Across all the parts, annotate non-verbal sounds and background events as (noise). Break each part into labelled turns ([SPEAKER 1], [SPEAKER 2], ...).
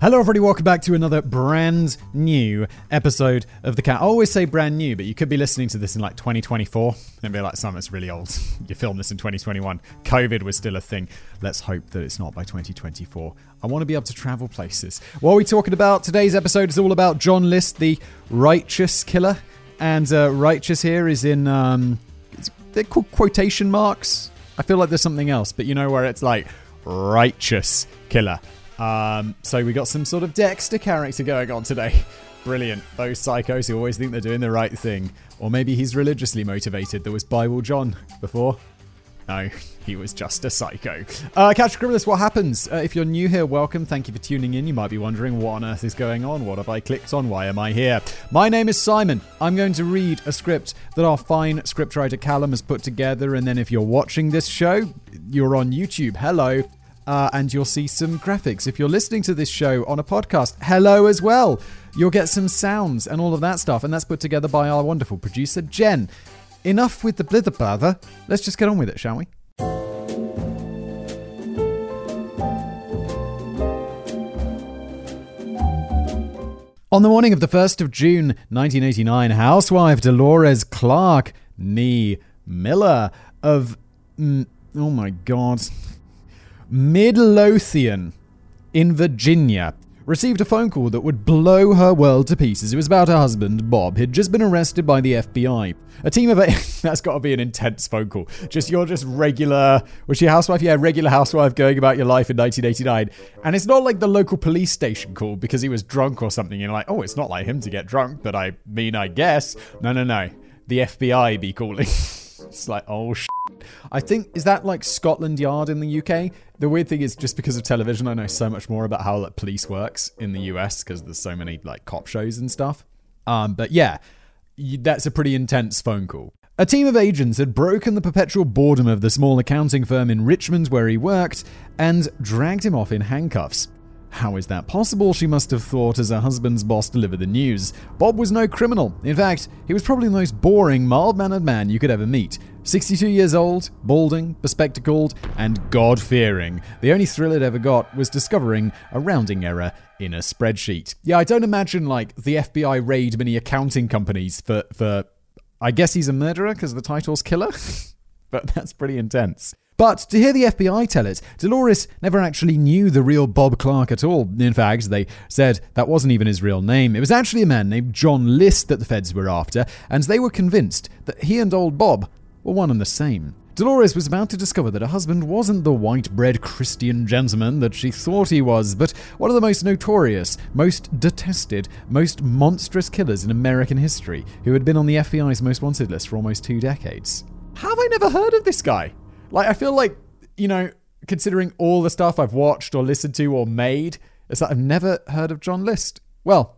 [SPEAKER 1] Hello, everybody. Welcome back to another brand new episode of The Cat. I always say brand new, but you could be listening to this in like 2024 and be like, Sam, it's really old. (laughs) You filmed this in 2021. COVID was still a thing. Let's hope that it's not by 2024. I want to be able to travel places. What are we talking about? Today's episode is all about John List, the righteous killer. And uh, righteous here is in, um, they're called quotation marks. I feel like there's something else, but you know where it's like righteous killer. Um, so we got some sort of Dexter character going on today. (laughs) Brilliant. Those psychos who always think they're doing the right thing. Or maybe he's religiously motivated. There was Bible John before. No, (laughs) he was just a psycho. Uh, Casual Criminalist, what happens? Uh, if you're new here, welcome. Thank you for tuning in. You might be wondering what on earth is going on. What have I clicked on? Why am I here? My name is Simon. I'm going to read a script that our fine scriptwriter Callum has put together. And then if you're watching this show, you're on YouTube. Hello uh, and you'll see some graphics. If you're listening to this show on a podcast, hello as well. You'll get some sounds and all of that stuff, and that's put together by our wonderful producer, Jen. Enough with the blither blather. Let's just get on with it, shall we? On the morning of the 1st of June 1989, housewife Dolores Clark, nee Miller of. Mm, oh my god. Midlothian in Virginia received a phone call that would blow her world to pieces. It was about her husband, Bob. He'd just been arrested by the FBI. A team of. (laughs) That's got to be an intense phone call. Just you're just regular. Was she a housewife? Yeah, regular housewife going about your life in 1989. And it's not like the local police station call because he was drunk or something. You're like, oh, it's not like him to get drunk, but I mean, I guess. No, no, no. The FBI be calling. (laughs) it's like, oh, sh- I think is that like Scotland Yard in the UK. The weird thing is, just because of television, I know so much more about how like, police works in the US because there's so many like cop shows and stuff. Um, but yeah, that's a pretty intense phone call. A team of agents had broken the perpetual boredom of the small accounting firm in Richmond where he worked and dragged him off in handcuffs. How is that possible? She must have thought as her husband's boss delivered the news. Bob was no criminal. In fact, he was probably the most boring, mild mannered man you could ever meet. 62 years old, balding, bespectacled, and God fearing. The only thrill it ever got was discovering a rounding error in a spreadsheet. Yeah, I don't imagine like the FBI raid many accounting companies for, for I guess he's a murderer because the title's killer, (laughs) but that's pretty intense. But to hear the FBI tell it, Dolores never actually knew the real Bob Clark at all. In fact, they said that wasn't even his real name. It was actually a man named John List that the feds were after, and they were convinced that he and old Bob were one and the same. Dolores was about to discover that her husband wasn't the white bread Christian gentleman that she thought he was, but one of the most notorious, most detested, most monstrous killers in American history, who had been on the FBI's most wanted list for almost two decades. Have I never heard of this guy? Like, I feel like, you know, considering all the stuff I've watched or listened to or made, it's that I've never heard of John List. Well,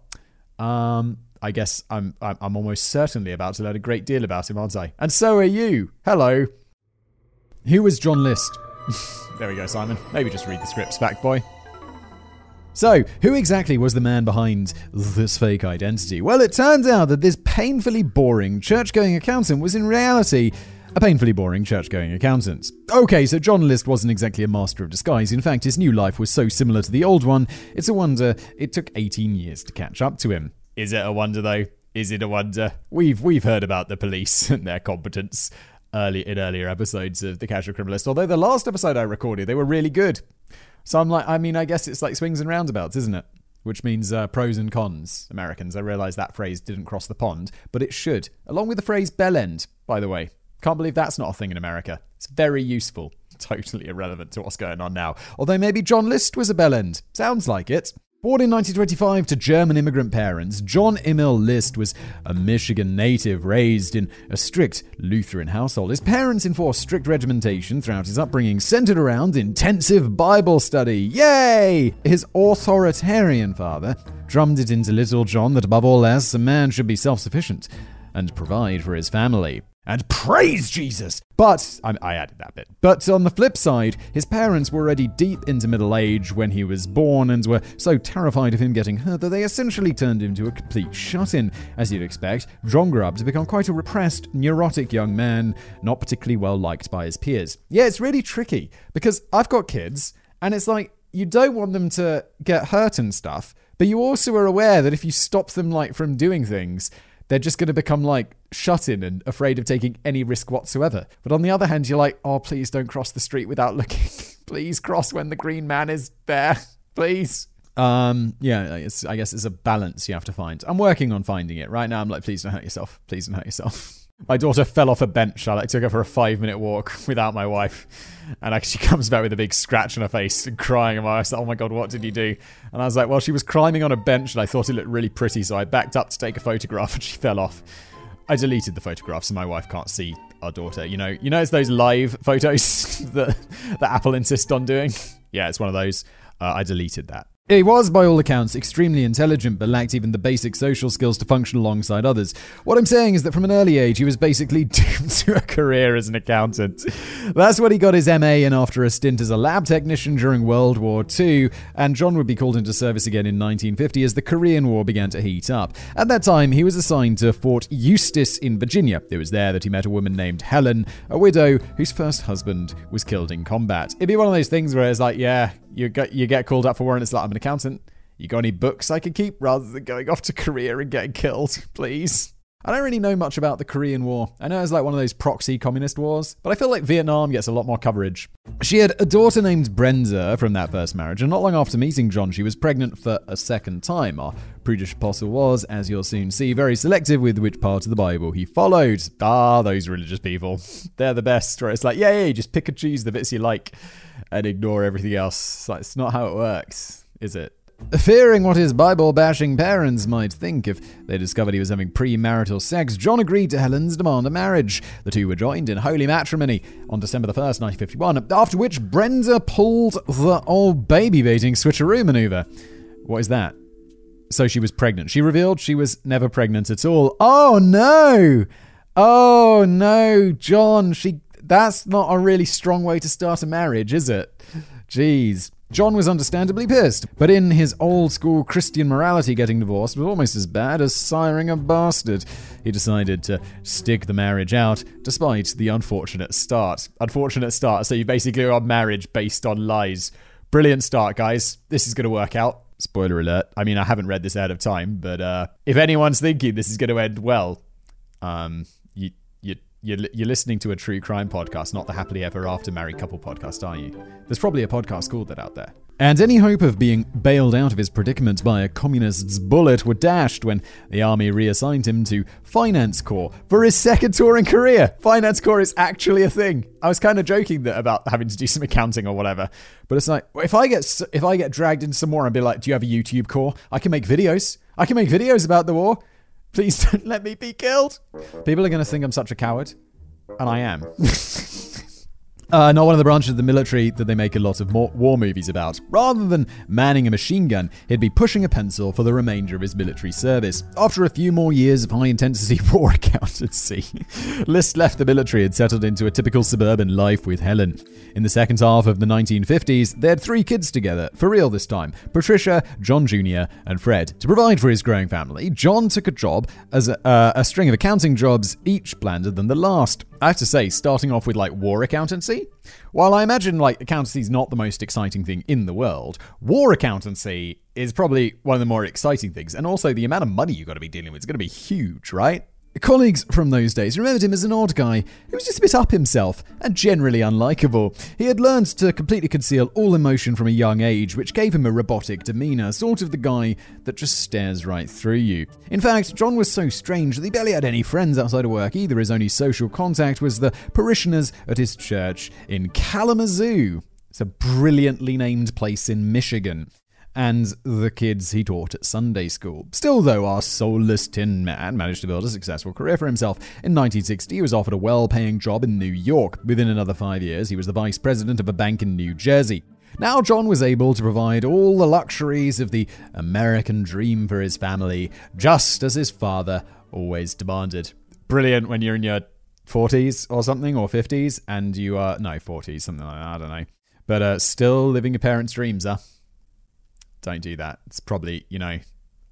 [SPEAKER 1] um, I guess I'm, I'm almost certainly about to learn a great deal about him, aren't I? And so are you. Hello. Who was John List? (laughs) there we go, Simon. Maybe just read the scripts, fact boy. So, who exactly was the man behind this fake identity? Well, it turns out that this painfully boring church going accountant was in reality a painfully boring church-going accountant. Okay, so John List wasn't exactly a master of disguise. In fact, his new life was so similar to the old one, it's a wonder it took 18 years to catch up to him. Is it a wonder though? Is it a wonder? We've we've heard about the police (laughs) and their competence early in earlier episodes of the Casual Criminalist. Although the last episode I recorded, they were really good. So I'm like, I mean, I guess it's like swings and roundabouts, isn't it? Which means uh, pros and cons. Americans, I realise that phrase didn't cross the pond, but it should, along with the phrase bell end, by the way. Can't believe that's not a thing in America. It's very useful. (laughs) Totally irrelevant to what's going on now. Although maybe John List was a bellend. Sounds like it. Born in 1925 to German immigrant parents, John Emil List was a Michigan native raised in a strict Lutheran household. His parents enforced strict regimentation throughout his upbringing, centered around intensive Bible study. Yay! His authoritarian father drummed it into little John that above all else, a man should be self sufficient and provide for his family and praise Jesus. But I, I, added that bit. But on the flip side, his parents were already deep into middle age when he was born and were so terrified of him getting hurt that they essentially turned him into a complete shut in. As you'd expect, up to become quite a repressed, neurotic young man, not particularly well liked by his peers. Yeah, it's really tricky because I've got kids, and it's like, you don't want them to get hurt and stuff, but you also are aware that if you stop them like from doing things, they're just going to become like shut in and afraid of taking any risk whatsoever. But on the other hand, you're like, oh, please don't cross the street without (laughs) looking. please cross when the green man is there. Please. Um, yeah, I guess it's a balance you have to find. I'm working on finding it. Right now, I'm like, please don't hurt yourself. Please don't hurt yourself. (laughs) My daughter fell off a bench. I like, took her for a five minute walk (laughs) without my wife. And she comes back with a big scratch on her face and crying. And I was like, oh my God, what did you do? And I was like, well, she was climbing on a bench and I thought it looked really pretty. So I backed up to take a photograph and she fell off. I deleted the photograph so my wife can't see our daughter. You know, you know, it's those live photos (laughs) that, that Apple insist on doing. Yeah, it's one of those. Uh, I deleted that. He was, by all accounts, extremely intelligent, but lacked even the basic social skills to function alongside others. What I'm saying is that from an early age, he was basically (laughs) doomed to a career as an accountant. That's what he got his MA in after a stint as a lab technician during World War II, and John would be called into service again in 1950 as the Korean War began to heat up. At that time, he was assigned to Fort Eustis in Virginia. It was there that he met a woman named Helen, a widow whose first husband was killed in combat. It'd be one of those things where it's like, yeah, you get you get called up for warrant. It's like I'm an accountant. You got any books I could keep rather than going off to Korea and getting killed, (laughs) please? I don't really know much about the Korean War. I know it's like one of those proxy communist wars, but I feel like Vietnam gets a lot more coverage. She had a daughter named Brenda from that first marriage, and not long after meeting John, she was pregnant for a second time. Our prudish apostle was, as you'll soon see, very selective with which part of the Bible he followed. Ah, those religious people. (laughs) They're the best, where it's like, yeah, yeah, just pick and choose the bits you like and ignore everything else. It's not how it works, is it? Fearing what his Bible bashing parents might think if they discovered he was having premarital sex, John agreed to Helen's demand of marriage. The two were joined in holy matrimony on December the 1st, 1951, after which Brenda pulled the old baby baiting switcheroo maneuver. What is that? So she was pregnant. She revealed she was never pregnant at all. Oh no! Oh no, John, she that's not a really strong way to start a marriage, is it? Jeez. John was understandably pissed, but in his old school Christian morality, getting divorced was almost as bad as siring a bastard. He decided to stick the marriage out, despite the unfortunate start. Unfortunate start, so you basically are marriage based on lies. Brilliant start, guys. This is going to work out. Spoiler alert. I mean, I haven't read this out of time, but uh, if anyone's thinking this is going to end well, um, you're, you're listening to a true crime podcast, not the happily ever after married couple podcast, are you? There's probably a podcast called that out there. And any hope of being bailed out of his predicament by a communist's bullet were dashed when the army reassigned him to Finance Corps for his second tour in Korea. Finance Corps is actually a thing. I was kind of joking that about having to do some accounting or whatever, but it's like if I get if I get dragged into some war and be like, "Do you have a YouTube core? I can make videos. I can make videos about the war." Please don't let me be killed. People are going to think I'm such a coward. And I am. (laughs) Uh, not one of the branches of the military that they make a lot of war movies about. Rather than manning a machine gun, he'd be pushing a pencil for the remainder of his military service. After a few more years of high intensity (laughs) war accountancy, (laughs) List left the military and settled into a typical suburban life with Helen. In the second half of the 1950s, they had three kids together, for real this time Patricia, John Jr., and Fred. To provide for his growing family, John took a job as a, uh, a string of accounting jobs, each blander than the last. I have to say, starting off with like war accountancy, while I imagine like accountancy is not the most exciting thing in the world, war accountancy is probably one of the more exciting things. And also, the amount of money you've got to be dealing with is going to be huge, right? Colleagues from those days remembered him as an odd guy who was just a bit up himself and generally unlikable. He had learned to completely conceal all emotion from a young age, which gave him a robotic demeanour, sort of the guy that just stares right through you. In fact, John was so strange that he barely had any friends outside of work either. His only social contact was the parishioners at his church in Kalamazoo. It's a brilliantly named place in Michigan and the kids he taught at Sunday school. Still, though, our soulless tin man managed to build a successful career for himself. In 1960, he was offered a well paying job in New York. Within another five years, he was the vice president of a bank in New Jersey. Now, John was able to provide all the luxuries of the American dream for his family, just as his father always demanded. Brilliant when you're in your 40s or something, or 50s, and you are, no, 40s, something like that, I don't know. But uh, still living your parents' dreams, huh? Don't do that. It's probably, you know,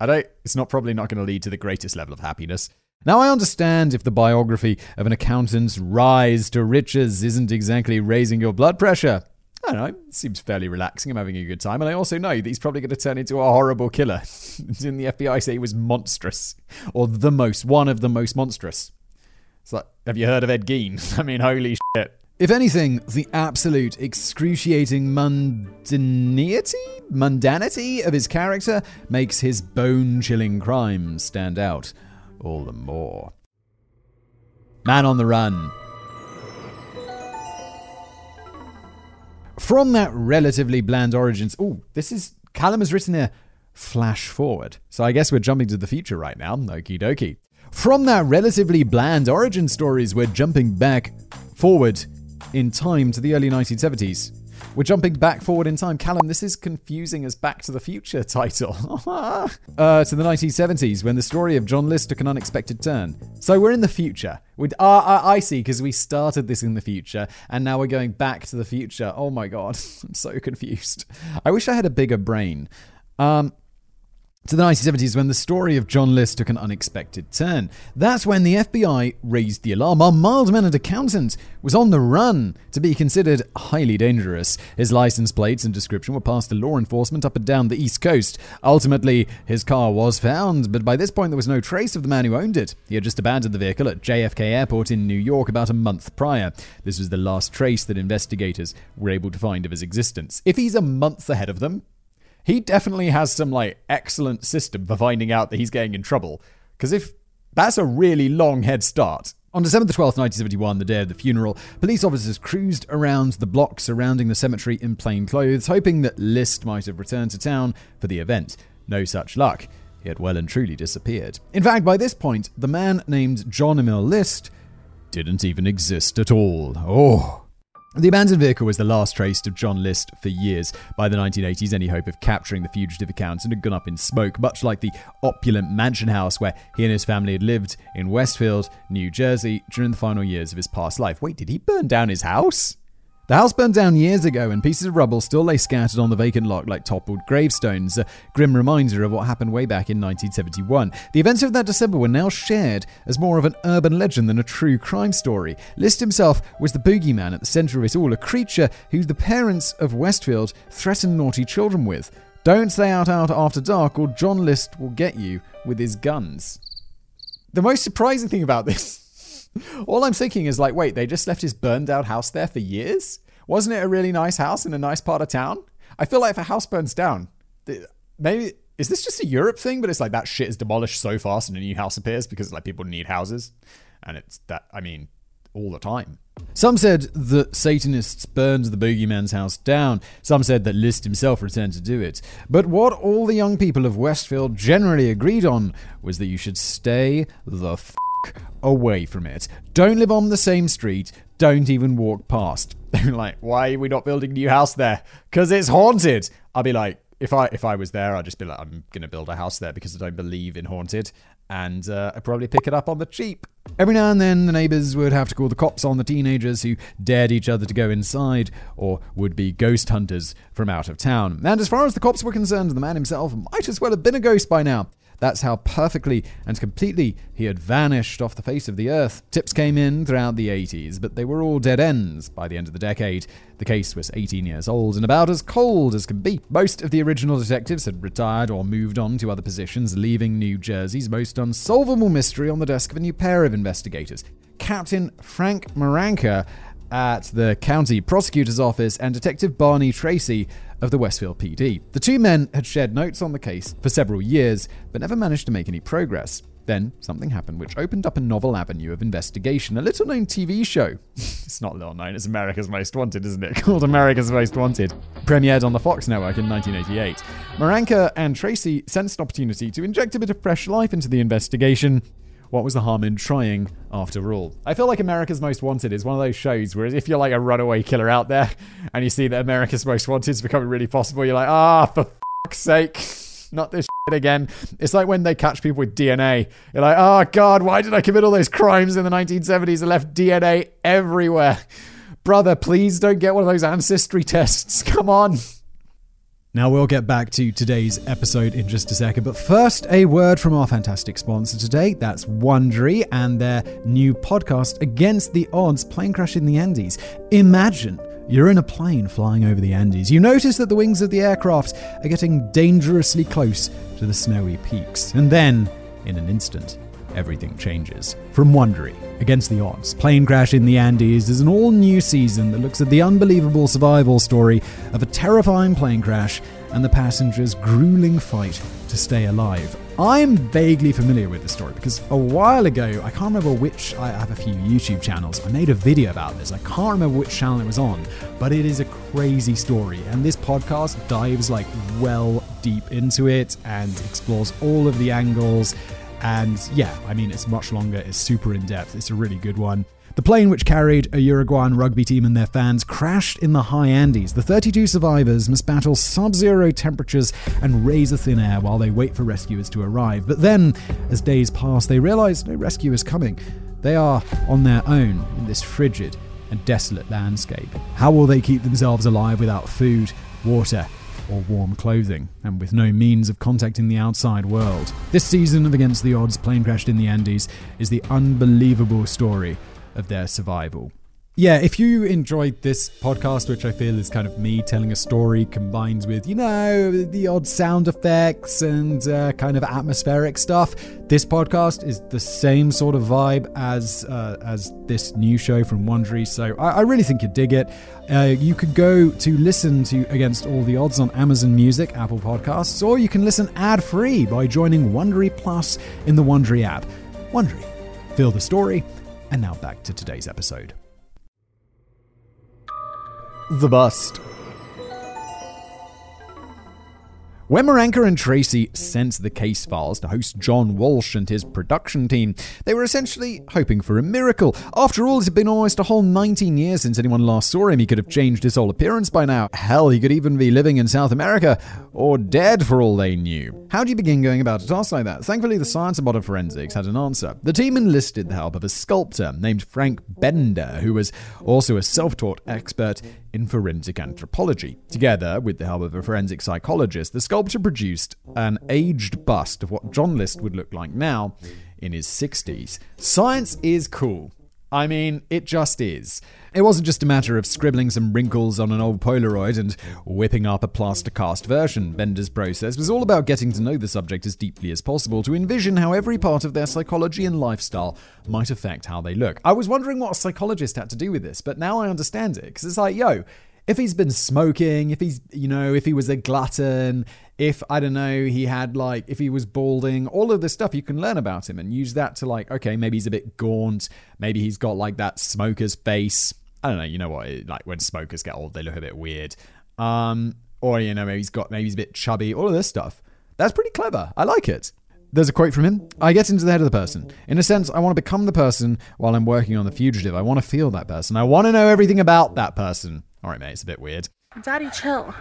[SPEAKER 1] I don't, it's not probably not going to lead to the greatest level of happiness. Now, I understand if the biography of an accountant's rise to riches isn't exactly raising your blood pressure. I don't know, it seems fairly relaxing. I'm having a good time. And I also know that he's probably going to turn into a horrible killer. (laughs) in the FBI say he was monstrous, or the most, one of the most monstrous. It's like, have you heard of Ed Gein? (laughs) I mean, holy shit. If anything, the absolute excruciating mundanity, mundanity of his character makes his bone chilling crimes stand out all the more. Man on the Run. From that relatively bland origins. Oh, this is. Callum has written a flash forward. So I guess we're jumping to the future right now. Okie dokie. From that relatively bland origin stories, we're jumping back forward in time to the early 1970s. We're jumping back forward in time. Callum, this is confusing as Back to the Future (laughs) title. (laughs) uh, to the 1970s, when the story of John List took an unexpected turn. So we're in the future. With, uh, I see, because we started this in the future, and now we're going back to the future. Oh my god, (laughs) I'm so confused. I wish I had a bigger brain. Um, to the 1970s when the story of John List took an unexpected turn. That's when the FBI raised the alarm. Our mild mannered accountant was on the run to be considered highly dangerous. His license plates and description were passed to law enforcement up and down the East Coast. Ultimately, his car was found, but by this point there was no trace of the man who owned it. He had just abandoned the vehicle at JFK Airport in New York about a month prior. This was the last trace that investigators were able to find of his existence. If he's a month ahead of them, he definitely has some like excellent system for finding out that he's getting in trouble. Because if that's a really long head start. On December the 12th, 1971, the day of the funeral, police officers cruised around the block surrounding the cemetery in plain clothes, hoping that List might have returned to town for the event. No such luck. He had well and truly disappeared. In fact, by this point, the man named John Emil List didn't even exist at all. Oh. The abandoned vehicle was the last trace of John List for years. By the 1980s, any hope of capturing the fugitive accountant had gone up in smoke, much like the opulent mansion house where he and his family had lived in Westfield, New Jersey, during the final years of his past life. Wait, did he burn down his house? The house burned down years ago, and pieces of rubble still lay scattered on the vacant lot like toppled gravestones, a grim reminder of what happened way back in 1971. The events of that December were now shared as more of an urban legend than a true crime story. List himself was the boogeyman at the center of it all, a creature who the parents of Westfield threatened naughty children with. Don't stay out, out after dark, or John List will get you with his guns. The most surprising thing about this (laughs) all I'm thinking is like, wait, they just left his burned out house there for years? Wasn't it a really nice house in a nice part of town? I feel like if a house burns down, maybe is this just a Europe thing? But it's like that shit is demolished so fast and a new house appears because like people need houses, and it's that I mean, all the time. Some said that Satanists burned the boogeyman's house down. Some said that List himself returned to do it. But what all the young people of Westfield generally agreed on was that you should stay the f- away from it. Don't live on the same street. Don't even walk past. (laughs) They're like, why are we not building a new house there? Because it's haunted. I'll be like, if I if I was there, I'd just be like, I'm gonna build a house there because I don't believe in haunted, and uh, I'd probably pick it up on the cheap. Every now and then, the neighbors would have to call the cops on the teenagers who dared each other to go inside, or would be ghost hunters from out of town. And as far as the cops were concerned, the man himself might as well have been a ghost by now. That's how perfectly and completely he had vanished off the face of the earth. Tips came in throughout the 80s, but they were all dead ends by the end of the decade. The case was 18 years old and about as cold as could be. Most of the original detectives had retired or moved on to other positions, leaving New Jersey's most unsolvable mystery on the desk of a new pair of investigators. Captain Frank Marranca at the county prosecutor's office and Detective Barney Tracy of the Westfield PD. The two men had shared notes on the case for several years, but never managed to make any progress. Then something happened which opened up a novel avenue of investigation, a little known TV show. (laughs) it's not little known, it's America's Most Wanted, isn't it? (laughs) Called America's Most Wanted. Premiered on the Fox network in 1988. Marranca and Tracy sensed an opportunity to inject a bit of fresh life into the investigation what was the harm in trying after all? I feel like America's Most Wanted is one of those shows where if you're like a runaway killer out there and you see that America's Most Wanted is becoming really possible, you're like, ah, for fuck's sake, not this shit again. It's like when they catch people with DNA. You're like, oh god, why did I commit all those crimes in the 1970s and left DNA everywhere? Brother, please don't get one of those ancestry tests. (laughs) Come on. Now, we'll get back to today's episode in just a second, but first, a word from our fantastic sponsor today. That's Wondery and their new podcast, Against the Odds Plane Crash in the Andes. Imagine You're in a plane flying over the Andes. You notice that the wings of the aircraft are getting dangerously close to the snowy peaks. And then, in an instant, everything changes. From Wondery, Against the Odds, Plane Crash in the Andes is an all new season that looks at the unbelievable survival story of a terrifying plane crash and the passengers' grueling fight to stay alive. I'm vaguely familiar with this story because a while ago, I can't remember which, I have a few YouTube channels, I made a video about this. I can't remember which channel it was on, but it is a crazy story. And this podcast dives like well deep into it and explores all of the angles. And yeah, I mean, it's much longer, it's super in depth, it's a really good one. The plane, which carried a Uruguayan rugby team and their fans, crashed in the high Andes. The 32 survivors must battle sub zero temperatures and razor thin air while they wait for rescuers to arrive. But then, as days pass, they realize no rescue is coming. They are on their own in this frigid and desolate landscape. How will they keep themselves alive without food, water, or warm clothing, and with no means of contacting the outside world. This season of Against the Odds Plane Crashed in the Andes is the unbelievable story of their survival. Yeah, if you enjoyed this podcast, which I feel is kind of me telling a story combined with, you know, the odd sound effects and uh, kind of atmospheric stuff, this podcast is the same sort of vibe as uh, as this new show from Wondery. So I, I really think you'd dig it. Uh, you could go to listen to Against All the Odds on Amazon Music, Apple Podcasts, or you can listen ad free by joining Wondery Plus in the Wondery app. Wondery, feel the story. And now back to today's episode. The Bust. When Marranca and Tracy sent the case files to host John Walsh and his production team, they were essentially hoping for a miracle. After all, it had been almost a whole 19 years since anyone last saw him. He could have changed his whole appearance by now. Hell, he could even be living in South America, or dead for all they knew. How do you begin going about a task like that? Thankfully, the science of modern forensics had an answer. The team enlisted the help of a sculptor named Frank Bender, who was also a self taught expert in forensic anthropology. Together, with the help of a forensic psychologist, the sculptor produced an aged bust of what John List would look like now in his 60s. Science is cool. I mean, it just is. It wasn't just a matter of scribbling some wrinkles on an old Polaroid and whipping up a plaster cast version. Bender's process was all about getting to know the subject as deeply as possible to envision how every part of their psychology and lifestyle might affect how they look. I was wondering what a psychologist had to do with this, but now I understand it because it's like, yo, if he's been smoking, if he's, you know, if he was a glutton, if, I don't know, he had like, if he was balding, all of this stuff you can learn about him and use that to like, okay, maybe he's a bit gaunt. Maybe he's got like that smoker's face. I don't know, you know what, like when smokers get old, they look a bit weird. Um, or, you know, maybe he's got, maybe he's a bit chubby, all of this stuff. That's pretty clever. I like it. There's a quote from him I get into the head of the person. In a sense, I want to become the person while I'm working on the fugitive. I want to feel that person. I want to know everything about that person. All right, mate, it's a bit weird.
[SPEAKER 2] Daddy, chill.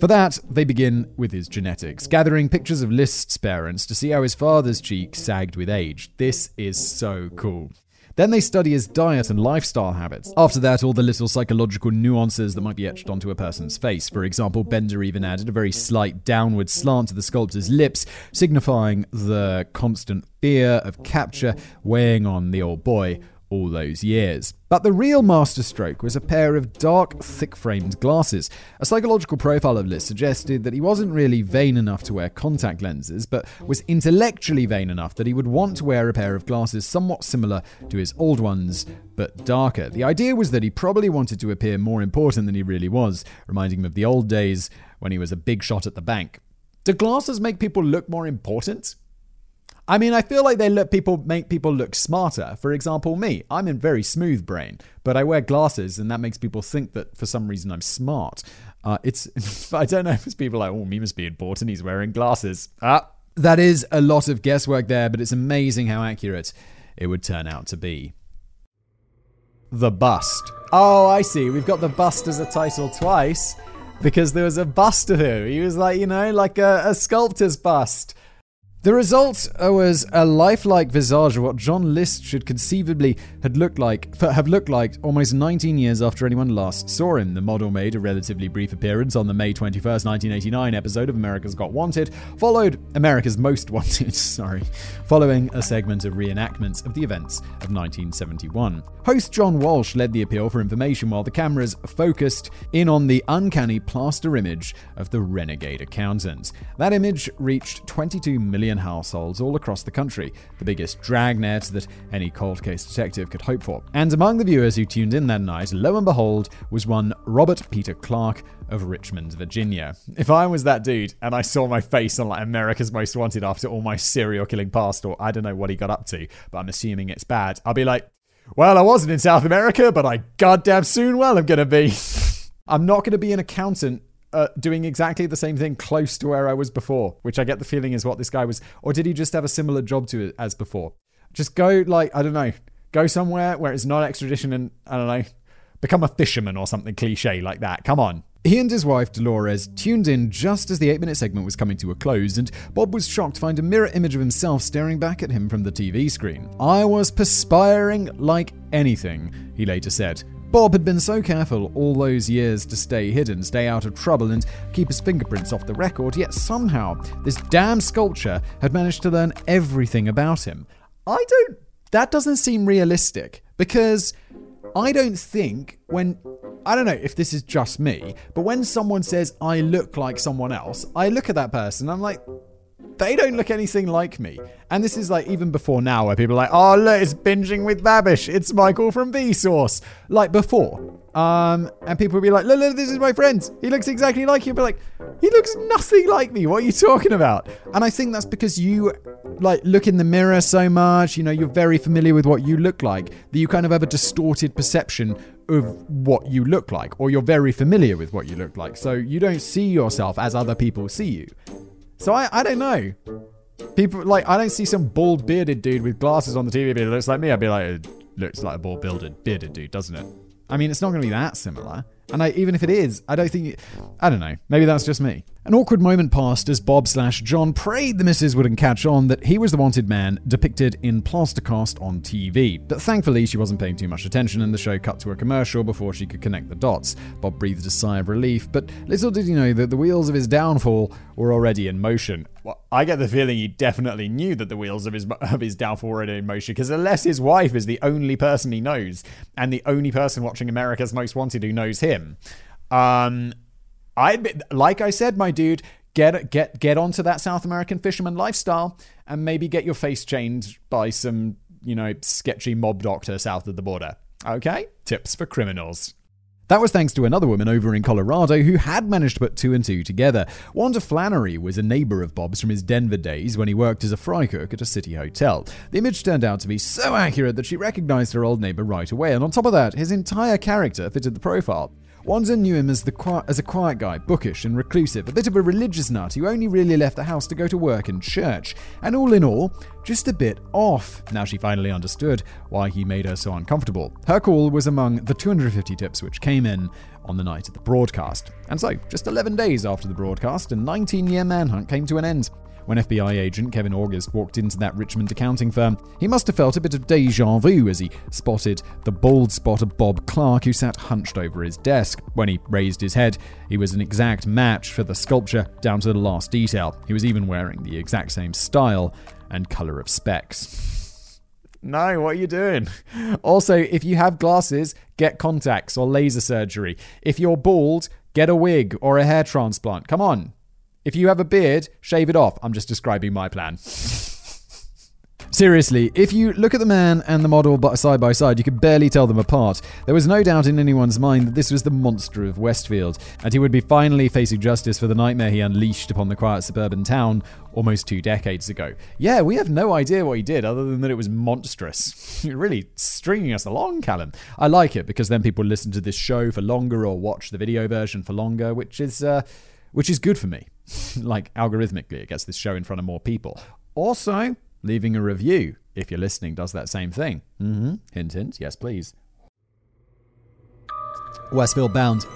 [SPEAKER 1] For that, they begin with his genetics, gathering pictures of List's parents to see how his father's cheek sagged with age. This is so cool. Then they study his diet and lifestyle habits. After that, all the little psychological nuances that might be etched onto a person's face. For example, Bender even added a very slight downward slant to the sculptor's lips, signifying the constant fear of capture weighing on the old boy all those years. But the real masterstroke was a pair of dark, thick framed glasses. A psychological profile of List suggested that he wasn't really vain enough to wear contact lenses, but was intellectually vain enough that he would want to wear a pair of glasses somewhat similar to his old ones, but darker. The idea was that he probably wanted to appear more important than he really was, reminding him of the old days when he was a big shot at the bank. Do glasses make people look more important? I mean, I feel like they let people make people look smarter. For example, me, I'm in very smooth brain, but I wear glasses, and that makes people think that for some reason I'm smart. Uh, it's (laughs) I don't know if it's people like, oh, me must be important. He's wearing glasses. Ah, that is a lot of guesswork there, but it's amazing how accurate it would turn out to be. The bust. Oh, I see. We've got the bust as a title twice because there was a bust of him. He was like, you know, like a, a sculptor's bust. The result was a lifelike visage of what John List should conceivably had looked like, have looked like almost 19 years after anyone last saw him. The model made a relatively brief appearance on the May 21st, 1989 episode of America's Got Wanted, followed America's Most Wanted, (laughs) sorry, following a segment of reenactments of the events of 1971. Host John Walsh led the appeal for information while the cameras focused in on the uncanny plaster image of the renegade accountant. That image reached 22 million million households all across the country, the biggest dragnet that any cold case detective could hope for. And among the viewers who tuned in that night, lo and behold, was one Robert Peter Clark of Richmond, Virginia. If I was that dude and I saw my face on like America's Most Wanted after all my serial killing past, or I don't know what he got up to, but I'm assuming it's bad, I'll be like, well, I wasn't in South America, but I goddamn soon well I'm gonna be. (laughs) I'm not gonna be an accountant uh, doing exactly the same thing close to where I was before, which I get the feeling is what this guy was. Or did he just have a similar job to it as before? Just go, like, I don't know, go somewhere where it's not extradition and, I don't know, become a fisherman or something cliche like that. Come on. He and his wife Dolores tuned in just as the eight minute segment was coming to a close, and Bob was shocked to find a mirror image of himself staring back at him from the TV screen. I was perspiring like anything, he later said. Bob had been so careful all those years to stay hidden, stay out of trouble, and keep his fingerprints off the record, yet somehow this damn sculpture had managed to learn everything about him. I don't. That doesn't seem realistic because I don't think when. I don't know if this is just me, but when someone says I look like someone else, I look at that person I'm like, they don't look anything like me. And this is like even before now, where people are like, oh, look, it's binging with Babish. It's Michael from Vsauce. Like before. Um, and people would be like, look, look, this is my friend. He looks exactly like you. But like, he looks nothing like me. What are you talking about? And I think that's because you like look in the mirror so much. You know, you're very familiar with what you look like that you kind of have a distorted perception of what you look like, or you're very familiar with what you look like. So you don't see yourself as other people see you. So I, I don't know. People like I don't see some bald bearded dude with glasses on the TV that looks like me. I'd be like, it looks like a bald bearded bearded dude, doesn't it? I mean, it's not going to be that similar. And I, even if it is, I don't think. I don't know. Maybe that's just me. An awkward moment passed as Bob slash John prayed the missus wouldn't catch on that he was the wanted man depicted in plastercast on TV. But thankfully, she wasn't paying too much attention, and the show cut to a commercial before she could connect the dots. Bob breathed a sigh of relief, but little did he know that the wheels of his downfall were already in motion. Well, I get the feeling he definitely knew that the wheels of his of his downfall were already in motion, because unless his wife is the only person he knows, and the only person watching America's Most Wanted who knows him. Um, I like I said, my dude, get get get onto that South American fisherman lifestyle, and maybe get your face changed by some you know sketchy mob doctor south of the border. Okay, tips for criminals. That was thanks to another woman over in Colorado who had managed to put two and two together. Wanda Flannery was a neighbor of Bob's from his Denver days when he worked as a fry cook at a city hotel. The image turned out to be so accurate that she recognized her old neighbor right away, and on top of that, his entire character fitted the profile. Wanda knew him as, the as a quiet guy, bookish and reclusive, a bit of a religious nut who only really left the house to go to work and church, and all in all, just a bit off. Now she finally understood why he made her so uncomfortable. Her call was among the 250 tips which came in on the night of the broadcast. And so, just 11 days after the broadcast, a 19 year manhunt came to an end. When FBI agent Kevin August walked into that Richmond accounting firm, he must have felt a bit of deja vu as he spotted the bald spot of Bob Clark, who sat hunched over his desk. When he raised his head, he was an exact match for the sculpture down to the last detail. He was even wearing the exact same style and color of specs. No, what are you doing? Also, if you have glasses, get contacts or laser surgery. If you're bald, get a wig or a hair transplant. Come on, if you have a beard, shave it off. I'm just describing my plan. Seriously, if you look at the man and the model side by side, you could barely tell them apart. There was no doubt in anyone's mind that this was the monster of Westfield, and he would be finally facing justice for the nightmare he unleashed upon the quiet suburban town almost two decades ago. Yeah, we have no idea what he did other than that it was monstrous. (laughs) You're really stringing us along, Callum. I like it because then people listen to this show for longer or watch the video version for longer, which is uh, which is good for me. (laughs) like algorithmically, it gets this show in front of more people. Also, leaving a review if you're listening does that same thing. Mm-hmm. Hint, hint. Yes, please. Westfield Bound.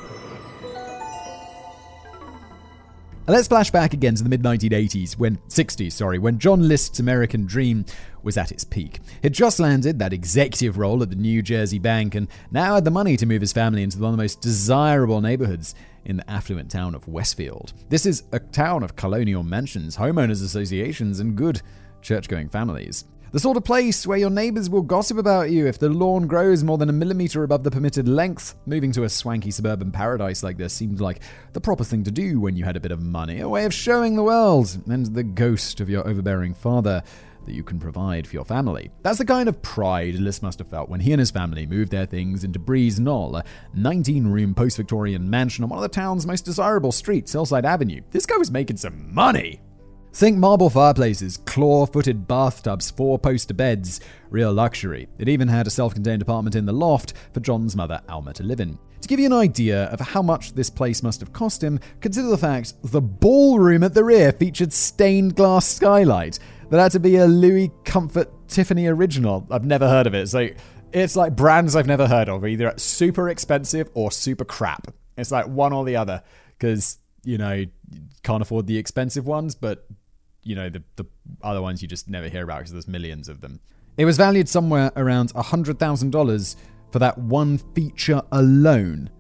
[SPEAKER 1] Let's flash back again to the mid 1980s, when 60s, sorry, when John List's American dream was at its peak. He'd just landed that executive role at the New Jersey Bank and now had the money to move his family into one of the most desirable neighborhoods in the affluent town of Westfield. This is a town of colonial mansions, homeowners associations, and good church going families. The sort of place where your neighbors will gossip about you if the lawn grows more than a millimeter above the permitted length. Moving to a swanky suburban paradise like this seemed like the proper thing to do when you had a bit of money, a way of showing the world and the ghost of your overbearing father that you can provide for your family. That's the kind of pride List must have felt when he and his family moved their things into Breeze Knoll, a 19 room post Victorian mansion on one of the town's most desirable streets, Hillside Avenue. This guy was making some money. Think marble fireplaces, claw footed bathtubs, four poster beds, real luxury. It even had a self contained apartment in the loft for John's mother, Alma, to live in. To give you an idea of how much this place must have cost him, consider the fact the ballroom at the rear featured stained glass skylight. That had to be a Louis Comfort Tiffany original. I've never heard of it. So it's like brands I've never heard of, either super expensive or super crap. It's like one or the other because, you know, can't afford the expensive ones, but you know, the, the other ones you just never hear about because there's millions of them. It was valued somewhere around a $100,000 for that one feature alone.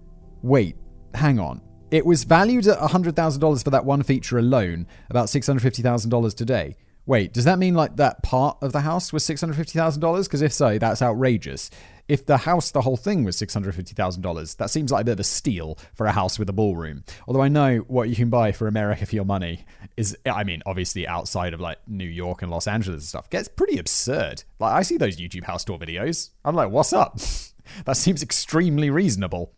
[SPEAKER 1] Wait, hang on. It was valued at a $100,000 for that one feature alone, about $650,000 today. Wait, does that mean like that part of the house was $650,000? Because if so, that's outrageous. If the house, the whole thing was $650,000, that seems like a bit of a steal for a house with a ballroom. Although I know what you can buy for America for your money is, I mean, obviously outside of like New York and Los Angeles and stuff, gets pretty absurd. Like, I see those YouTube house tour videos. I'm like, what's up? (laughs) that seems extremely reasonable.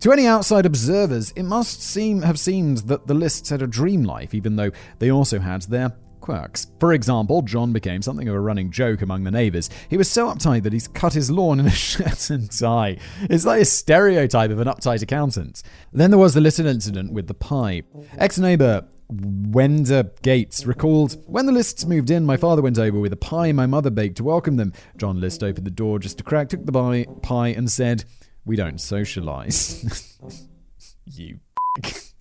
[SPEAKER 1] To any outside observers, it must seem have seemed that the lists had a dream life, even though they also had their quirks. For example, John became something of a running joke among the neighbours. He was so uptight that he's cut his lawn in a (laughs) shirt and tie. It's like a stereotype of an uptight accountant. Then there was the little incident with the pie. Ex neighbour Wenda Gates recalled, When the Lists moved in, my father went over with a pie my mother baked to welcome them. John List opened the door just a crack, took the pie, and said, We don't socialise. (laughs) you (laughs)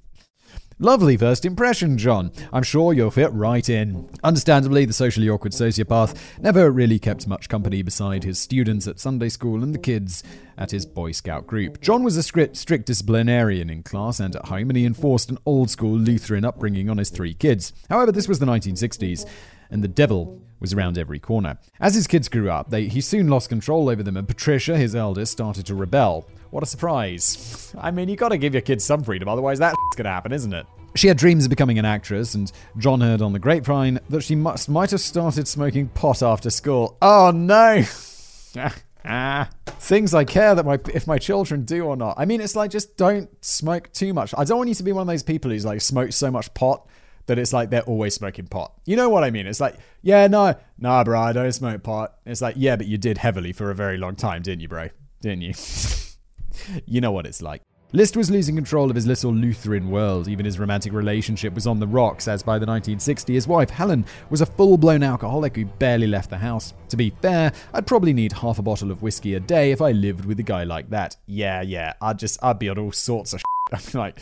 [SPEAKER 1] Lovely first impression, John. I'm sure you'll fit right in. Understandably, the socially awkward sociopath never really kept much company beside his students at Sunday school and the kids at his Boy Scout group. John was a strict, strict disciplinarian in class and at home, and he enforced an old school Lutheran upbringing on his three kids. However, this was the 1960s, and the devil was around every corner. As his kids grew up, they, he soon lost control over them, and Patricia, his eldest, started to rebel. What a surprise. I mean, you gotta give your kids some freedom, otherwise that's (laughs) gonna happen, isn't it? She had dreams of becoming an actress, and John heard on the grapevine that she must, might have started smoking pot after school. Oh no! ah. (laughs) Things I care that my if my children do or not. I mean, it's like just don't smoke too much. I don't want you to be one of those people who's like smokes so much pot that it's like they're always smoking pot. You know what I mean? It's like, yeah, no, nah, bro, I don't smoke pot. It's like, yeah, but you did heavily for a very long time, didn't you, bro? Didn't you? (laughs) you know what it's like. List was losing control of his little Lutheran world. Even his romantic relationship was on the rocks, as by the 1960s, his wife, Helen, was a full blown alcoholic who barely left the house. To be fair, I'd probably need half a bottle of whiskey a day if I lived with a guy like that. Yeah, yeah, I'd just, I'd be on all sorts of (laughs) shit. I'm like,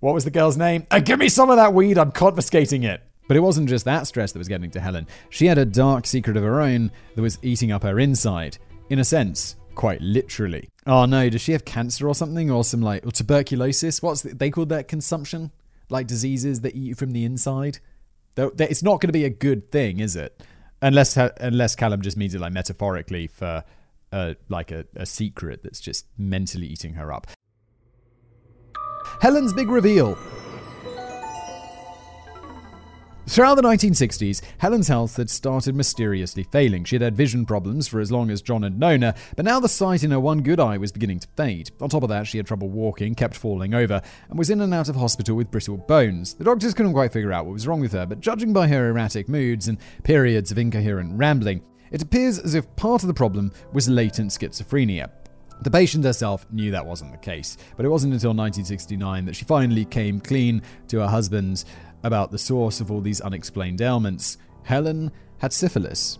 [SPEAKER 1] what was the girl's name? Uh, give me some of that weed, I'm confiscating it. But it wasn't just that stress that was getting to Helen. She had a dark secret of her own that was eating up her inside. In a sense, quite literally. Oh no, does she have cancer or something, or some like or tuberculosis? What's the, they called that consumption? Like diseases that eat you from the inside. Though that it's not going to be a good thing, is it? Unless unless Callum just means it like metaphorically for uh, like a, a secret that's just mentally eating her up. Helen's big reveal. Throughout the 1960s, Helen's health had started mysteriously failing. She had had vision problems for as long as John had known her, but now the sight in her one good eye was beginning to fade. On top of that, she had trouble walking, kept falling over, and was in and out of hospital with brittle bones. The doctors couldn't quite figure out what was wrong with her, but judging by her erratic moods and periods of incoherent rambling, it appears as if part of the problem was latent schizophrenia. The patient herself knew that wasn't the case, but it wasn't until 1969 that she finally came clean to her husband about the source of all these unexplained ailments. Helen had syphilis.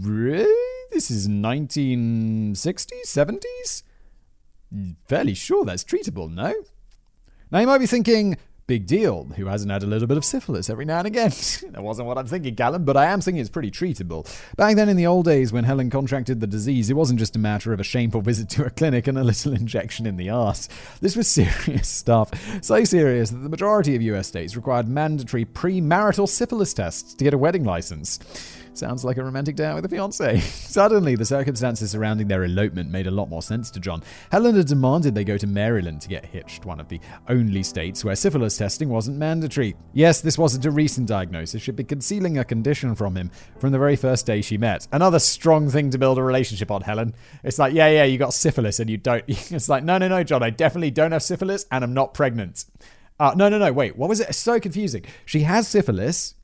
[SPEAKER 1] Really? This is 1960s, 70s? Fairly sure that's treatable, no? Now you might be thinking, big deal. Who hasn't had a little bit of syphilis every now and again? (laughs) that wasn't what I'm thinking, Callum, but I am thinking it's pretty treatable. Back then, in the old days when Helen contracted the disease, it wasn't just a matter of a shameful visit to a clinic and a little (laughs) injection in the arse. This was (laughs) serious stuff. So serious that the majority of US states required mandatory premarital syphilis tests to get a wedding license. Sounds like a romantic day out with a fiance. (laughs) Suddenly, the circumstances surrounding their elopement made a lot more sense to John. Helena demanded they go to Maryland to get hitched, one of the only states where syphilis testing wasn't mandatory. Yes, this wasn't a recent diagnosis. She'd been concealing a condition from him from the very first day she met. Another strong thing to build a relationship on, Helen. It's like, yeah, yeah, you got syphilis and you don't. (laughs) It's like, no, no, no, John, I definitely don't have syphilis and I'm not pregnant. Uh, no, no, no, wait, what was it? So confusing. She has syphilis